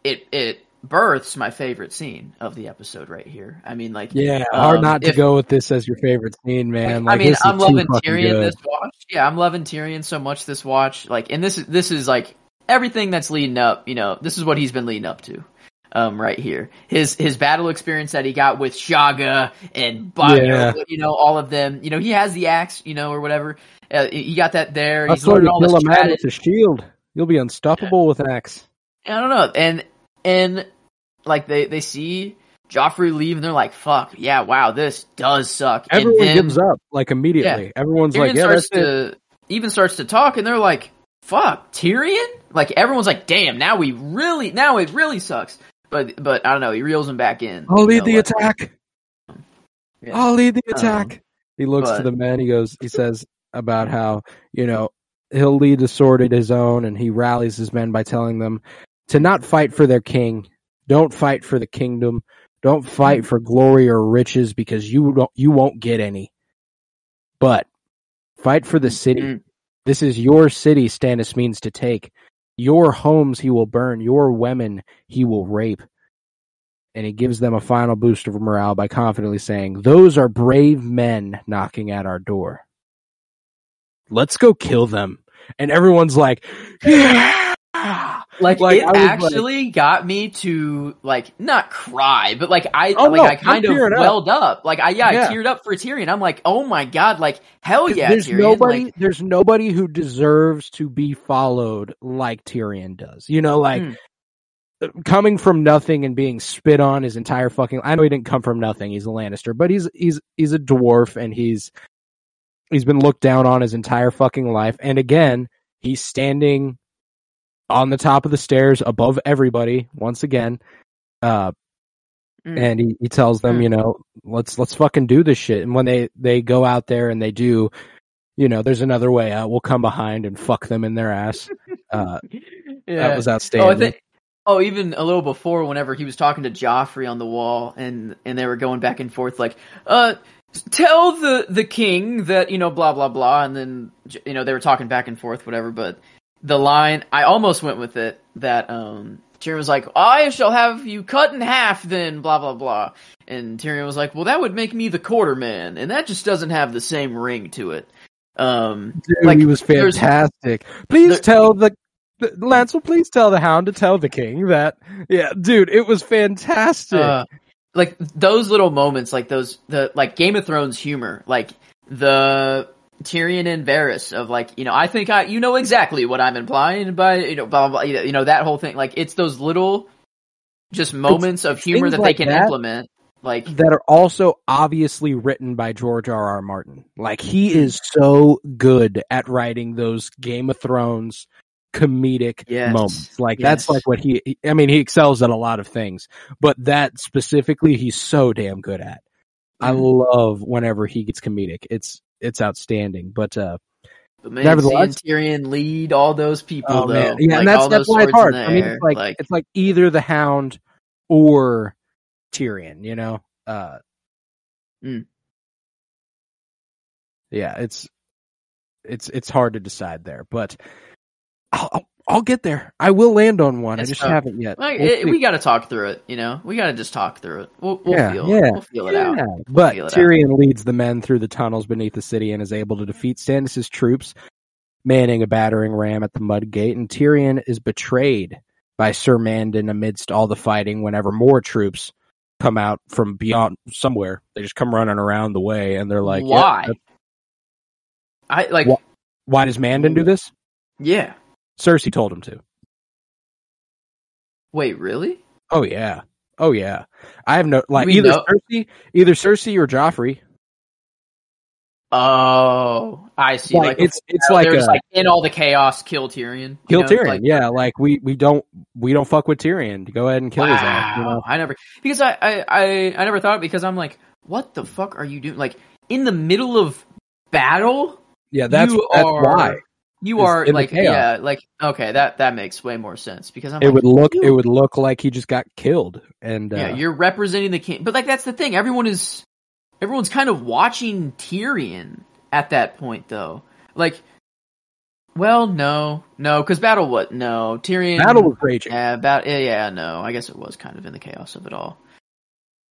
it it births my favorite scene of the episode right here. I mean, like, Yeah, hard Um, not to if- go with this as your favorite scene, man. I Like, mean, I'm loving Tyrion good. this watch. Yeah, I'm loving Tyrion so much this watch. Like, and this is this is like everything that's leading up. You know, this is what he's been leading up to. Um, right here, his his battle experience that he got with Shagga and Baga, Yeah. you know, all of them. You know, he has the axe, you know, or whatever. Uh, he got that there. That's He's learning all kill a man with a shield. You'll be unstoppable with an axe. I don't know, and and like they they see Joffrey leave, and they're like, "Fuck, yeah, wow, this does suck." And Everyone then- gives up like immediately. Everyone's Tyrion like, yeah, starts to even starts to talk, and they're like, "Fuck, Tyrion!" Like everyone's like, "Damn, now we really, now it really sucks." But but I don't know. He reels him back in. I'll lead know, the like- attack. Yeah. I'll lead the Um, attack. he looks to the men. He goes. He says about how you know he'll lead the sword at his own, and he rallies his men by telling them to not fight for their king. Don't fight for the kingdom. Don't fight for glory or riches because you don't. You won't get any. But fight for the city. Mm. This is your city Stannis means to take. Your homes he will burn. Your women he will rape. And he gives them a final boost of morale by confidently saying, Those are brave men knocking at our door. Let's go kill them. And everyone's like, Yeah! Like, Like, it was like- actually got me to like not cry, but like I Oh, like no, I kind of tearing up. welled up. Like I yeah, Yeah. I teared up for Tyrion. I'm like, oh my god, like hell yeah, there's Tyrion. nobody Like, there's nobody who deserves to be followed like Tyrion does. You know, like Hmm. coming from nothing and being spit on his entire fucking I know he didn't come from nothing, he's a Lannister, but he's he's he's a dwarf and he's he's been looked down on his entire fucking life. And again, he's standing on the top of the stairs above everybody once again. Uh Mm. and he, he tells them, Mm. you know, let's let's fucking do this shit. And when they they go out there and they do, you know, there's another way out. We'll come behind and fuck them in their ass. Uh, yeah. That was outstanding. Oh, think. Oh, even a little before, whenever he was talking to Joffrey on the wall, and and they were going back and forth, like, uh, tell the the king that you know, blah blah blah, and then you know they were talking back and forth, whatever. But the line, I almost went with it that um Tyrion was like, "I shall have you cut in half," then blah blah blah, and Tyrion was like, "Well, that would make me the quarter man, and that just doesn't have the same ring to it." Um, Dude, like he was fantastic. Please there- tell the, the Lancel. Please tell the Hound to tell the King that. Yeah, dude, it was fantastic. Uh, like those little moments, like those the like Game of Thrones humor, like the Tyrion and Varys of like you know I think I you know exactly what I'm implying by you know blah blah, blah you know, that whole thing like it's those little just moments of humor that like they can that implement like that are also obviously written by George R. R. Martin. Like he is so good at writing those Game of Thrones comedic Yes. moments. Like that's like what he. I mean, he excels at a lot of things, but that specifically, he's so damn good at. I Mhm. love whenever he gets comedic. It's it's outstanding. But uh, but man, nevertheless- Tyrion lead all those people oh though man, yeah, like, and that's that's why it's hard. I mean, it's like, it's like either the Hound or Tyrion. You know. Uh, Mm. Yeah, it's it's it's hard to decide there, but I'll I'll, get there. I will land on one. It's I just tough. haven't yet. like, We'll it- we got to talk through it you know we got to just talk through it we'll, we'll Yeah, feel yeah, we'll feel it out Yeah, but it out. Tyrion leads the men through the tunnels beneath the city and is able to defeat Stannis' troops, manning a battering ram at the mud gate. And Tyrion is betrayed by Sir Mandon amidst all the fighting. Whenever more troops come out from beyond somewhere, they just come running around the way, and they're like, why that's- I like Wha- why does Mandon do this?" yeah Cersei told him to. wait really Oh yeah. Oh yeah. I have no like We either know- Cersei, either Cersei or Joffrey. Oh, I see. Like, Like, it's it's like a like in all the chaos, kill Tyrion. you kill know? Tyrion. Like, yeah, like we we don't we don't fuck with Tyrion. Go ahead and kill wow. his ass. You know? I never because I, I I I never thought it because I'm like, what the fuck are you doing? Like in the middle of battle, Yeah, that's that's are- why. You are like yeah, like okay, that that makes way more sense because I'm it like, would look it would look like he just got killed and uh, yeah, you're representing the king, but like that's the thing. Everyone is everyone's kind of watching Tyrion at that point though. Like, well, no, no, because battle what? No, Tyrion battle was raging Yeah, about yeah, yeah, no. I guess it was kind of in the chaos of it all.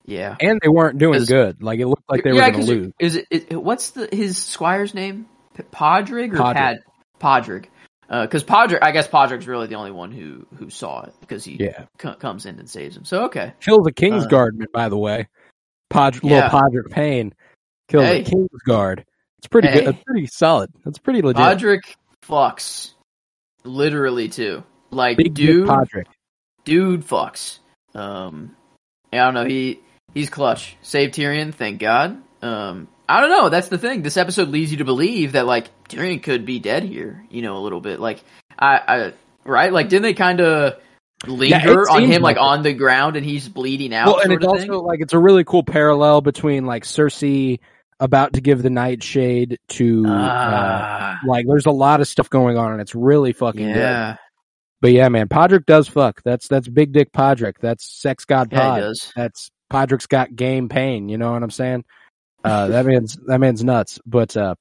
Yeah. and they weren't doing good like it looked like they yeah, were going to lose Is it? What's the his squire's name? P- Podrick or Podrick. Pad? Podrick. Because Podrick, I guess Podrick's really the only one who who saw it because he yeah co- comes in and saves him. So okay, kills a king's Uh, guardman by the way Podrick, Yeah. little Podrick Payne kills Hey. a king's guard it's pretty Hey. good that's pretty solid that's pretty legit Podrick fucks literally too. Like big dude, dude Podrick dude fucks. Um, I don't know. He he's clutch. Save Tyrion, thank God. Um, I don't know. That's the thing. This episode leads you to believe that like Tyrion could be dead here. You know, a little bit. Like I, I right? Like didn't they kind of linger on him like, like on the ground and he's bleeding out? well and it's also thing? like it's a really cool parallel between like Cersei about to give the nightshade to uh, Ah, like there's a lot of stuff going on and it's really fucking good yeah, But yeah, man, Podrick does fuck. That's that's big dick Podrick. That's sex god yeah, he Pod. does. That's Podrick's got game pain. You know what I'm saying? Uh, that man's that man's nuts. But uh,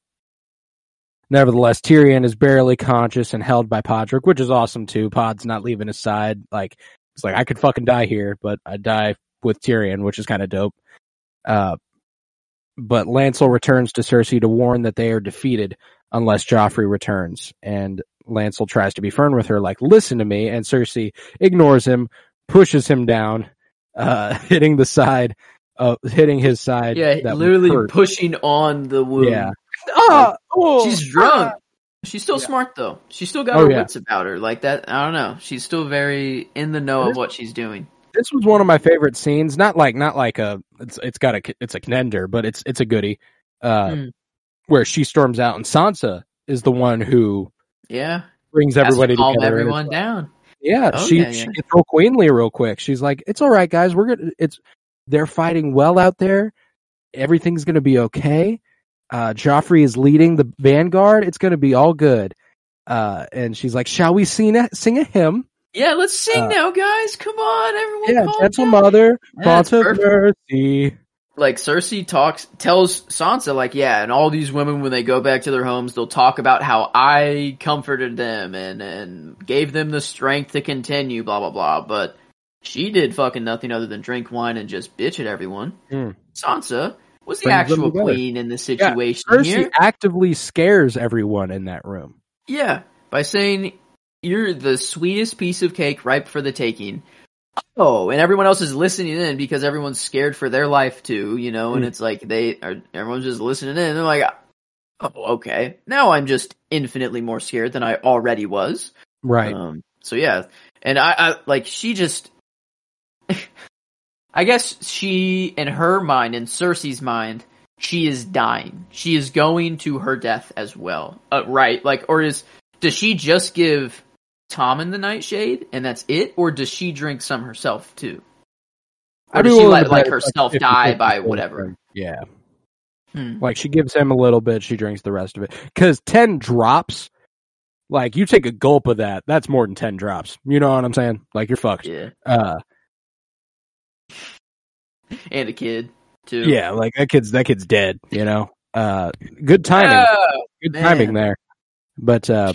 nevertheless, Tyrion is barely conscious and held by Podrick, which is awesome too. Pod's not leaving his side. Like it's like I could fucking die here, but I die with Tyrion, which is kind of dope. Uh, but Lancel returns to Cersei to warn that they are defeated unless Joffrey returns, and Lancel tries to be firm with her, like, listen to me, and Cersei ignores him, pushes him down, uh, hitting the side, uh, hitting his side. Yeah, that literally hurt. pushing on the wound. Yeah. Ah, oh, She's drunk. ah. She's still Yeah. smart though. She's still got Oh, her yeah. wits about her. Like that, I don't know. She's still very in the know It of what she's doing. This was one of my favorite scenes. Not like, not like a, it's, it's got a, it's a contender, but it's, it's a goodie. Uh, Hmm. where she storms out and Sansa is the one who Yeah, brings Has to everybody calm together. and it's everyone down. Yeah, Oh, she yeah, she gets real queenly real quick. She's like, "It's all right, guys. We're gonna. It's they're fighting well out there. Everything's gonna be okay. Uh, Joffrey is leading the vanguard. It's gonna be all good." Uh, and she's like, "Shall we sing a sing a hymn?" Yeah, let's sing Uh, now, guys. Come on, everyone. Yeah, gentle down. mother, font of mercy. Like Cersei talks, tells Sansa, like, yeah, and all these women when they go back to their homes, they'll talk about how I comforted them and and gave them the strength to continue, blah blah blah. But she did fucking nothing other than drink wine and just bitch at everyone. Hmm. Sansa was the Brings actual queen in the situation Cersei here. actively scares everyone in that room. Yeah, by saying you're the sweetest piece of cake ripe for the taking. Oh, and everyone else is listening in because everyone's scared for their life too, you know, and Mm. it's like they are everyone's just listening in and they're like Oh, okay. Now I'm just infinitely more scared than I already was. Right. Um so yeah. And I, I like she just I guess she in her mind, in Cersei's mind, she is dying. She is going to her death as well. Uh, right? Like, or is does she just give Tommen the nightshade and that's it, or does she drink some herself too? Or does she let like herself 50-50 die by whatever? Yeah. Hmm. Like she gives him a little bit, she drinks the rest of it. Because ten drops, like you take a gulp of that, that's more than ten drops. You know what I'm saying? Like you're fucked. Yeah, Uh, and a kid too. yeah, like that kid's that kid's dead. You know. Uh, good timing, Oh, good man. timing there. But uh,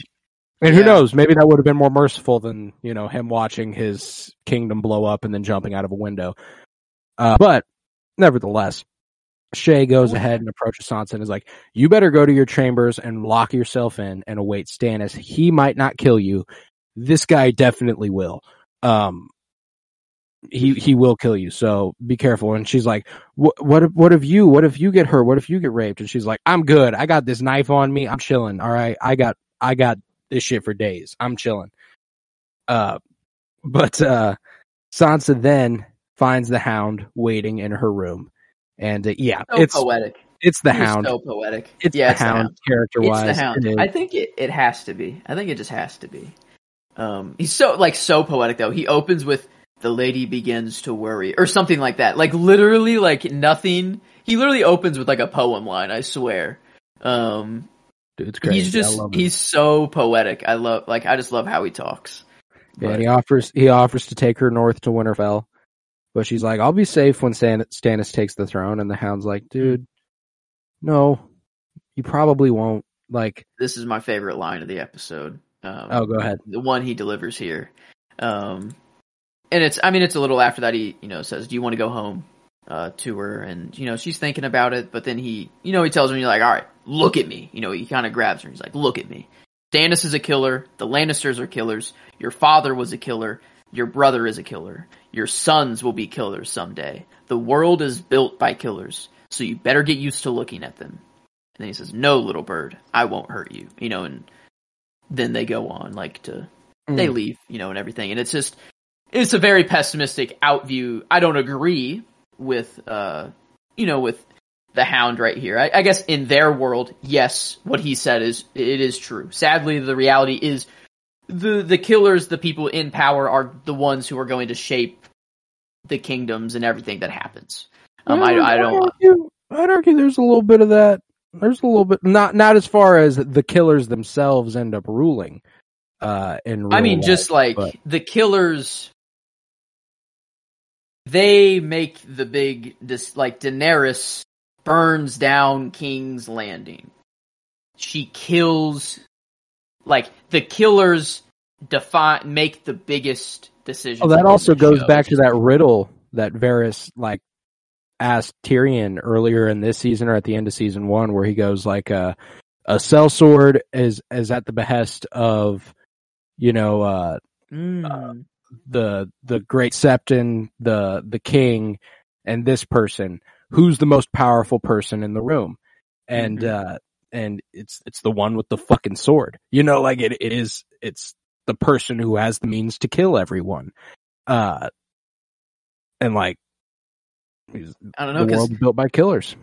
and who Yeah. knows? Maybe that would have been more merciful than you know him watching his kingdom blow up and then jumping out of a window. Uh, but nevertheless, Shae goes ahead and approaches Sansa and is like, "You better go to your chambers and lock yourself in and await Stannis. He might not kill you. This guy definitely will. Um, he he will kill you. So be careful." And she's like, "What what if what if you what if you get hurt? What if you get raped?" And she's like, "I'm good. I got this knife on me. I'm chilling. All right. I got I got this shit for days. I'm chilling." Uh, but uh, Sansa then finds the Hound waiting in her room. And uh, yeah, So it's poetic. it's the He was hound. So poetic. it's yeah, the it's the hound character It's wise. the hound. I think it, it has to be. I think it just has to be. Um, he's so like so poetic though. He opens with "the lady begins to worry" or something like that. Like literally, like nothing. He literally opens with like a poem line. I swear. Um, Dude's crazy. he's just he's so poetic. I love like I just love how he talks. Yeah, But- he offers he offers to take her north to Winterfell, but she's like, "I'll be safe when Stan- Stannis takes the throne." And the Hound's like, "Dude, no, you probably won't." Like, this is my favorite line of the episode. Um, oh, go ahead. the one he delivers here. Um, and it's, I mean, it's a little after that. He, you know, says, "Do you want to go home?" Uh, to her, and you know, she's thinking about it. But then he, you know, he tells her, and "He's like, all right, look at me." You know, he kind of grabs her. He's like, "Look at me." Stannis is a killer. The Lannisters are killers. Your father was a killer. Your brother is a killer. Your sons will be killers someday. The world is built by killers, so you better get used to looking at them. And then he says, "No, little bird, I won't hurt you." You know, and then they go on like to they Mm. leave, you know, and everything. And it's just it's a very pessimistic out view. I don't agree with uh you know with the hound right here. I, I guess in their world, yes, what he said is it is true. Sadly, the reality is the the killers, the people in power, are the ones who are going to shape the kingdoms and everything that happens. Um, I, I I'd don't. argue, I'd argue there's a little bit of that. There's a little bit not not as far as the killers themselves end up ruling. Uh, in I mean, life, just like but- the killers, they make the big this like Daenerys burns down King's Landing. She kills, like the killers define make the biggest decision. Oh, that also goes show. back to that riddle that Varys like asked Tyrion earlier in this season or at the end of season one, where he goes like, uh, "A sellsword is is at the behest of, you know, uh, Mm. The the great Septon, the the king, and this person. Who's the most powerful person in the room? And Mhm. uh, and it's it's the one with the fucking sword. You know, like it it is. It's the person who has the means to kill everyone. Uh, and like, he's- I don't know the world built by killers.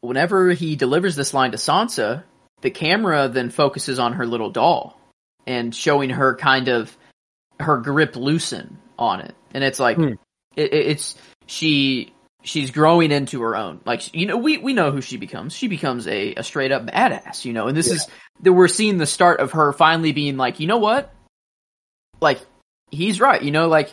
whenever he delivers this line to Sansa, the camera then focuses on her little doll and showing her kind of her grip loosen on it, and it's like Hmm. it, it- it's she she's growing into her own. Like you know, we we know who she becomes. She becomes a, a straight up badass, you know. And this is that we're seeing the start of her finally being like, you know what, like he's right, you know, like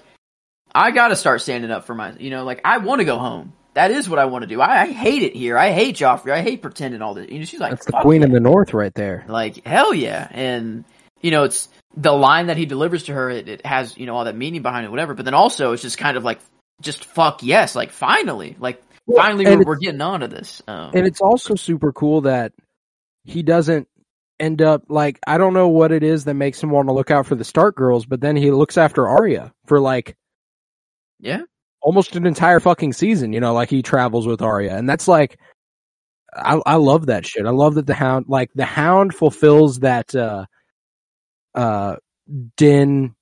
I got to start standing up for my, you know, like I want to go home. That is what I want to do. I, I hate it here. I hate Joffrey. I hate pretending all this. You know, she's like, That's the queen yeah." of the north right there. Like hell yeah, and you know it's the line that he delivers to her. It, it has you know all that meaning behind it, whatever. But then also it's just kind of like just fuck yes, like finally, like Well, finally we're, we're getting onto this. Um, And it's also super cool that he doesn't end up like I don't know what it is that makes him want to look out for the Stark girls, but then he looks after Arya for like yeah, almost an entire fucking season, you know, like he travels with Arya. And that's like I I love that shit. I love that the hound like the hound fulfills that uh uh Din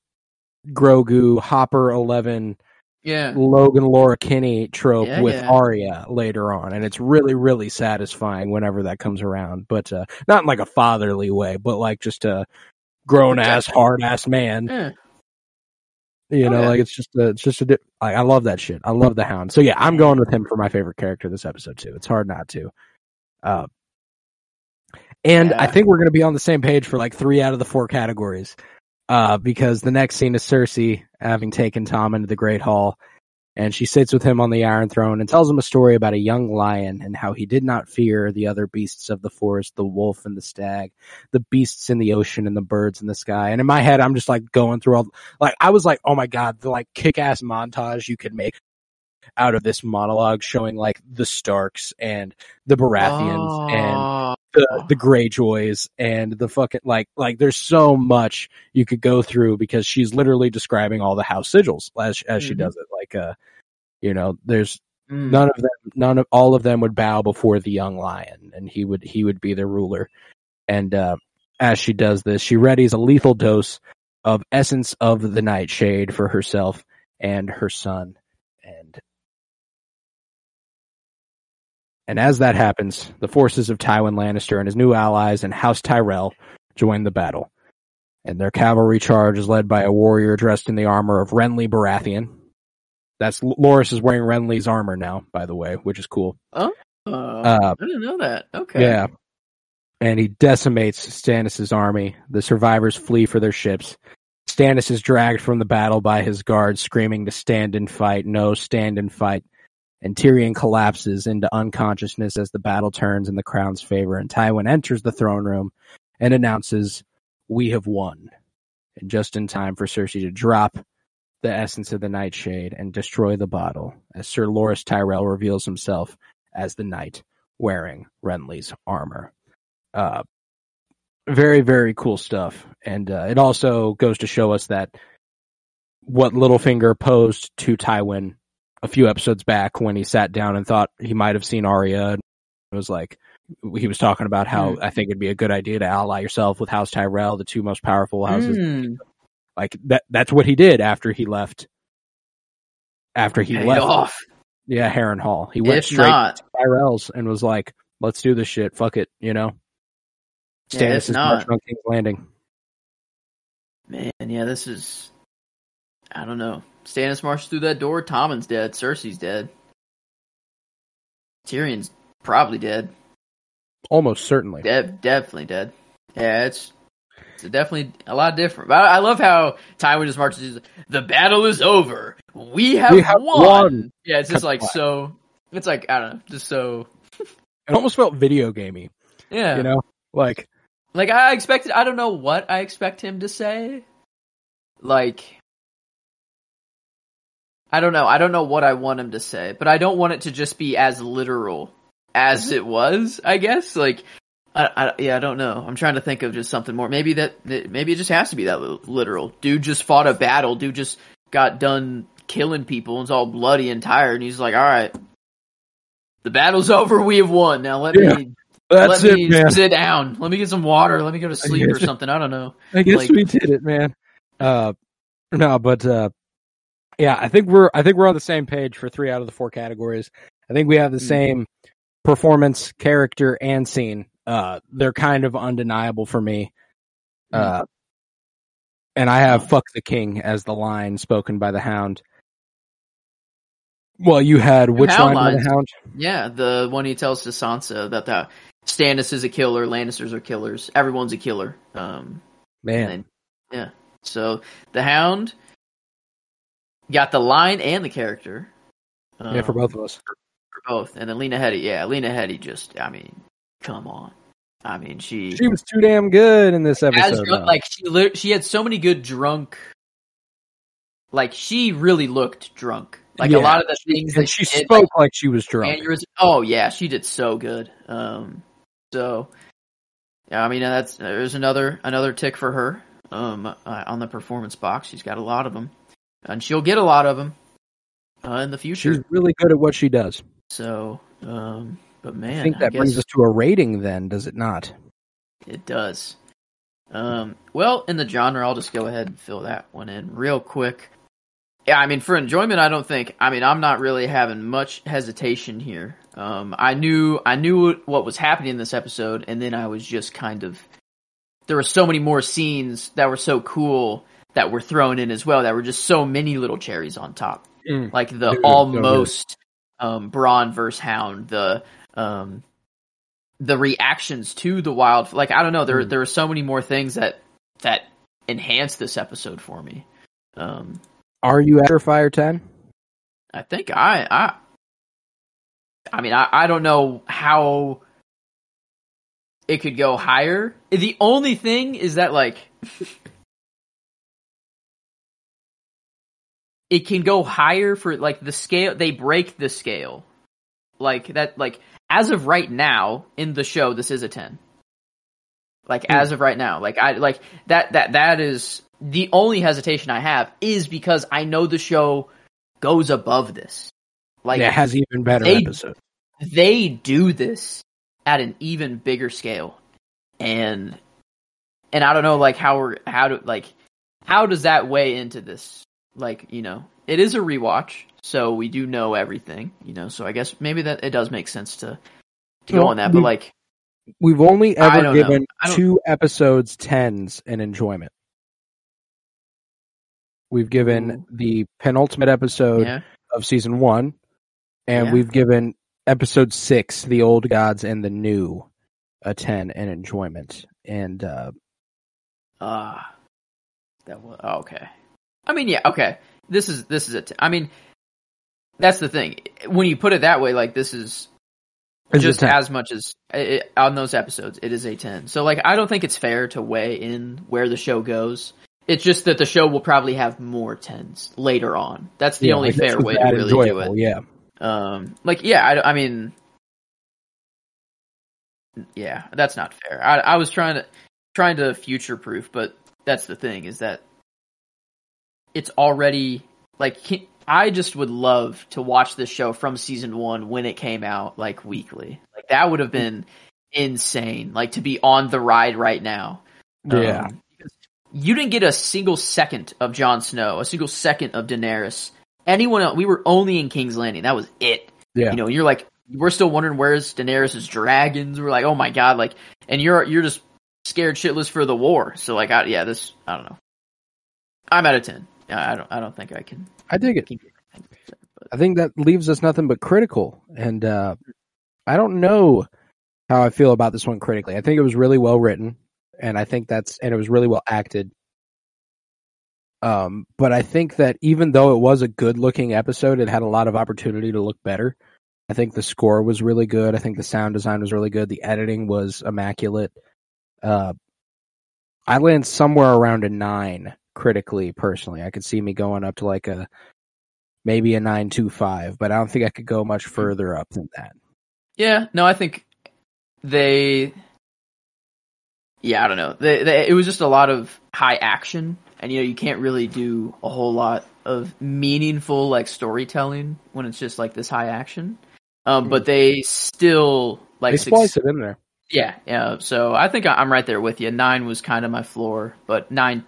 Grogu Hopper 11 yeah, Logan Laura Kinney trope Yeah, with yeah. Arya later on, and it's really really satisfying whenever that comes around. But uh, not in like a fatherly way, but like just a grown ass hard ass man. yeah. You Oh, know, yeah. like it's just a, it's just a. di- I, I love that shit. I love the Hound. So yeah, I'm going with him for my favorite character this episode too. It's hard not to. Uh, and I think we're going to be on the same page for like three out of the four categories. Uh, because the next scene is Cersei having taken Tom into the Great Hall, and she sits with him on the Iron Throne and tells him a story about a young lion and how he did not fear the other beasts of the forest, the wolf and the stag, the beasts in the ocean and the birds in the sky. And in my head, I'm just like going through all, like, I was like, oh my god, the like kick ass montage you could make out of this monologue showing like the Starks and the Baratheons and Oh, the the Greyjoys and the fucking like like there's so much you could go through because she's literally describing all the house sigils as as she Mhm. does it. Like uh, you know, there's mm. none of them, none of all of them would bow before the young lion, and he would he would be their ruler. And uh, as she does this, she readies a lethal dose of essence of the nightshade for herself and her son. And as that happens, the forces of Tywin Lannister and his new allies and House Tyrell join the battle. And their cavalry charge is led by a warrior dressed in the armor of Renly Baratheon. That's Loras is wearing Renly's armor now, by the way, which is cool. Uh, Uh, I didn't know that. Okay. yeah. and he decimates Stannis' army. The survivors flee for their ships. Stannis is dragged from the battle by his guards, screaming to stand and fight, no, stand and fight. And Tyrion collapses into unconsciousness as the battle turns in the crown's favor, and Tywin enters the throne room and announces, We have won. And just in time for Cersei to drop the essence of the nightshade and destroy the bottle, as Sir Loras Tyrell reveals himself as the knight wearing Renly's armor. Uh, very, very cool stuff. And uh, it also goes to show us that what Littlefinger posed to Tywin a few episodes back when he sat down and thought he might have seen Arya and it was like he was talking about how Mm. I think it'd be a good idea to ally yourself with House Tyrell, the two most powerful houses. Mm. Like that that's what he did after he left after he Paid left off. yeah, Harrenhal. He went If straight not, to Tyrell's and was like, Let's do this shit. Fuck it, you know? Yeah, Stannis is not- on King's Landing. man, yeah, this is. I don't know. Stannis marches through that door. Tommen's dead. Cersei's dead. Tyrion's probably dead. Almost certainly. De- definitely dead. Yeah, it's it's definitely a lot different. But I, I love how Tywin just marches. he's The battle is over. We have, We have won. won." Yeah, it's just like so. It's like I don't know, just so. It almost felt video gamey, Yeah, you know? Like like I expected. I don't know what I expect him to say. Like. I don't know. I don't know what I want him to say, but I don't want it to just be as literal as it was. I guess like, I, I yeah, I don't know. I'm trying to think of just something more. Maybe that that- maybe it just has to be that literal. Dude just fought a battle. Dude just got done killing people and is all bloody and tired. And he's like, "All right, the battle's over. We have won. Now let Yeah. me that's let it, me man. sit down. Let me get some water. Let me go to sleep or something. I don't know. I guess like- we did it, man. Uh no, but uh yeah, I think we're I think we're on the same page for three out of the four categories. I think we have the Mhm. same performance, character, and scene. Uh they're kind of undeniable for me. Uh and I have fuck the king as the line spoken by the hound. Well, you had which line by the hound? Yeah, the one he tells to Sansa that the Stannis is a killer, Lannisters are killers, everyone's a killer. Um, Man. then- yeah. So the Hound got the line and the character. yeah, for um, both of us. For both, and then Lena Headey. Yeah, Lena Headey. Just, I mean, come on. I mean, she, She was too damn good in this episode. drunk, like she, she had so many good drunk. Like she really looked drunk. Like Yeah, a lot of the things and that she did, spoke like she was drunk. aneurysm. Oh yeah, she did so good. Um, so yeah, I mean that's there's another another tick for her. Um, uh, on the performance box, she's got a lot of them, and she'll get a lot of them uh, in the future. She's really good at what she does. So, um, but man, I think that guess brings us to a rating then, does it not? it does. Um, well, in the genre, I'll just go ahead and fill that one in real quick. Yeah, I mean, for enjoyment, I don't think. I mean, I'm not really having much hesitation here. Um, I knew, I knew what was happening in this episode, and then I was just kind of. There were so many more scenes that were so cool that were thrown in as well. That were just so many little cherries on top Mm. like the so almost um Bronn versus Hound, the um the reactions to the wild like I don't know, there Mm. there were so many more things that that enhanced this episode for me. Um Are you after Fire 10? I think I I I mean I, I don't know how it could go higher. The only thing is that like it can go higher for like the scale they break the scale. Like that like as of right now in the show this is a 10. Like Hmm. as of right now. Like I like that that that is the only hesitation I have is because I know the show goes above this. Like it has even better they- episode. they do this at an even bigger scale and and i don't know like how we're how do like how does that weigh into this like you know it is a rewatch so we do know everything you know so i guess maybe that it does make sense to to go on that but like We've only ever given two episodes tens in enjoyment. We've given Ooh. the penultimate episode yeah of season one, and Yeah. we've given episode six, The Old Gods and the New, a ten in enjoyment. And uh, Ah, that was oh, okay. I mean, yeah, okay. This is this is a. T- I mean, that's the thing. When you put it that way, like this is It's just as much as it, on those episodes, it is a ten. So like, I don't think it's fair to weigh in where the show goes. It's just that the show will probably have more tens later on. That's the yeah, only like, fair way to really do it. Yeah, Um, like yeah, I, I mean, yeah, that's not fair. I, I was trying to trying to future proof, but that's the thing is that it's already like I just would love to watch this show from season one when it came out, like weekly. Like that would have been insane. Like to be on the ride right now. yeah. Um, you didn't get a single second of Jon Snow, a single second of Daenerys. Anyone else? We were only in King's Landing. That was it. yeah. You know, you're like, we're still wondering where's Daenerys' dragons. We're like, oh my god, like, and you're you're just scared shitless for the war. So like, I, yeah, this I don't know. I'm out of ten. I don't I don't think I can. I dig it. keep it 10%, but- I think that leaves us nothing but critical. And uh, I don't know how I feel about this one critically. I think it was really well written, and I think that's and it was really well acted. Um, but I think that even though it was a good looking episode, it had a lot of opportunity to look better. I think the score was really good. I think the sound design was really good. The editing was immaculate. Uh, I land somewhere around a nine critically, personally. I could see me going up to like a maybe a nine two five, but I don't think I could go much further up than that. Yeah, no, I think they. Yeah, I don't know. They, they, it was just a lot of high action, and you know you can't really do a whole lot of meaningful like storytelling when it's just like this high action. Um, but they still like they suc- splice it in there. Yeah, yeah. So I think I'm right there with you. Nine was kind of my floor, but nine,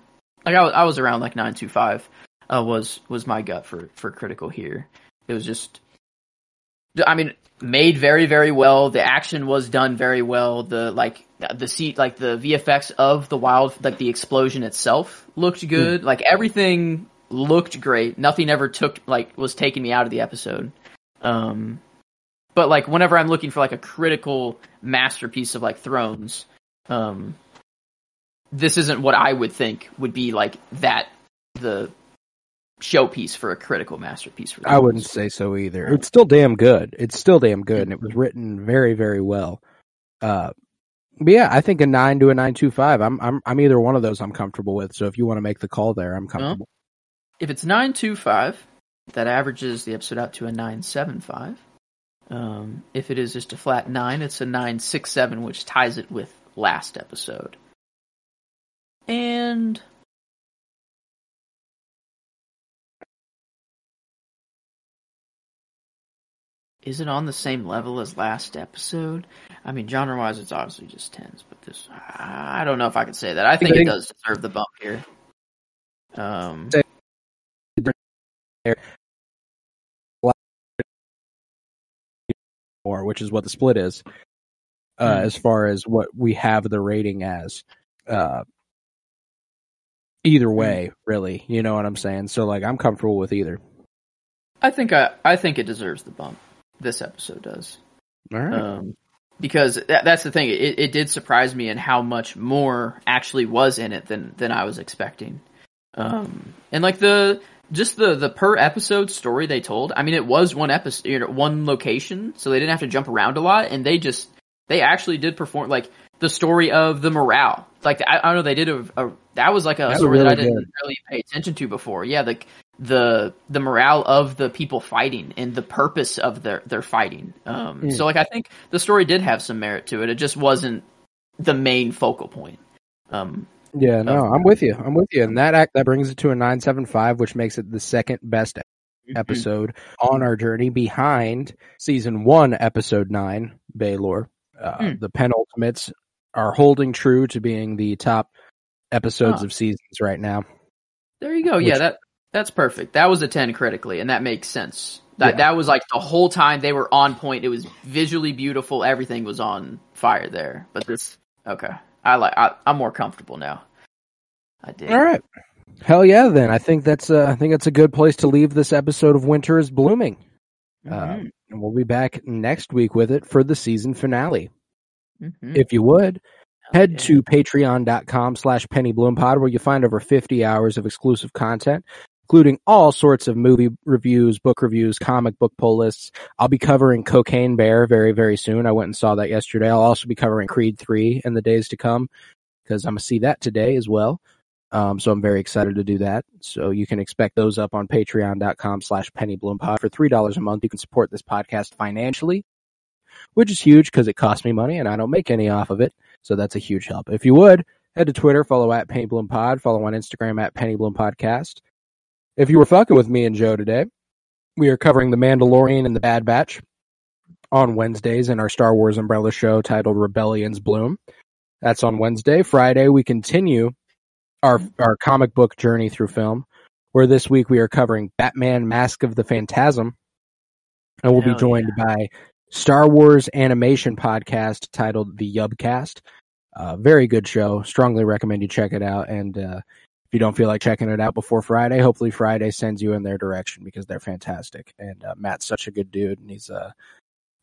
like I was, I was around like nine two five, uh, was was my gut for for critical here. It was just, I mean, made very very well. The action was done very well. The like the seat like the VFX of the wild like the explosion itself looked good. Like everything looked great. Nothing ever took like was taking me out of the episode. Um, but like whenever I'm looking for like a critical masterpiece of like Thrones, um, this isn't what I would think would be like that the showpiece for a critical masterpiece for I wouldn't say so either. It's still damn good. It's still damn good, and it was written very, very well. Uh, but yeah, I think a nine to a nine two five. I'm I'm I'm either one of those. I'm comfortable with. So if you want to make the call there, I'm comfortable. If it's nine two five, that averages the episode out to a nine seven five. Um, if it is just a flat nine, it's a nine six seven, which ties it with last episode. And is it on the same level as last episode? I mean, genre wise, it's obviously just tens, but this I don't know if I can say that. I think it does deserve the bump here. Um, More, which is what the split is. Uh, Hmm. as far as what we have the rating as. Uh, either way, really, you know what I'm saying. So like, I'm comfortable with either. I think I, I think it deserves the bump. This episode does. All right. um, because that, that's the thing. It, it did surprise me in how much more actually was in it than than I was expecting. Um, and like the just the the per episode story they told. I mean, it was one episode, you know, one location, so they didn't have to jump around a lot, and they just they actually did perform like the story of the morale. Like I, I don't know, they did a, a that was like a That story that I didn't really pay attention to before. Yeah, the the the morale of the people fighting and the purpose of their their fighting. Um, Mm. So like I think the story did have some merit to it. It just wasn't the main focal point. Um, Yeah, no, I'm with you. I'm with you. And that act that brings it to a 975, which makes it the second best episode on our journey behind season one, episode nine, Baelor. Uh, Hmm. The penultimates are holding true to being the top episodes Huh. of seasons right now. There you go. yeah, that that's perfect. That was a ten critically, and that makes sense. That Yeah. that was like the whole time they were on point. It was visually beautiful. Everything was on fire there. But this, okay, I like. I, I'm more comfortable now. I did. All right. Hell yeah, then. I think that's uh, I think that's a good place to leave this episode of Winter is Blooming. Uh, Mhm. and we'll be back next week with it for the season finale. Mhm. If you would, head yeah. to patreon.com slash pennybloompod where you find over 50 hours of exclusive content, including all sorts of movie reviews, book reviews, comic book pull lists. I'll be covering Cocaine Bear very, very soon. I went and saw that yesterday. I'll also be covering Creed 3 in the days to come because I'm going to see that today as well. Um, so I'm very excited to do that. So you can expect those up on patreon.com slash pennybloompod for $3 a month. You can support this podcast financially, which is huge because it costs me money and I don't make any off of it. So that's a huge help. If you would, head to Twitter, follow at PennyBloomPod, follow on Instagram at PennyBloomPodcast. If you were fucking with me and Joe today, we are covering The Mandalorian and The Bad Batch on Wednesdays in our Star Wars umbrella show titled Rebellion's Bloom. That's on Wednesday. Friday, we continue our our comic book journey through film, where this week we are covering Batman Mask of the Phantasm. And we'll be Hell joined by Star Wars animation podcast titled The Yubcast. Uh, very good show. Strongly recommend you check it out. And uh, if you don't feel like checking it out before Friday, hopefully Friday sends you in their direction because they're fantastic. And uh, Matt's such a good dude, and he's a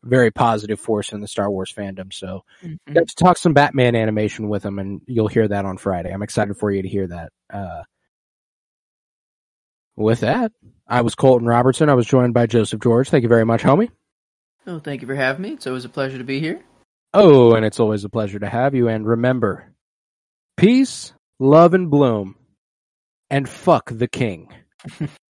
very positive force in the Star Wars fandom. So Mhm. got to talk some Batman animation with him, and you'll hear that on Friday. I'm excited for you to hear that. Uh, with that, I was Colton Robertson. I was joined by Joseph George. Thank you very much, homie. Oh, thank you for having me. It's always a pleasure to be here. Oh, and it's always a pleasure to have you. And remember, peace, love, and bloom, and fuck the king.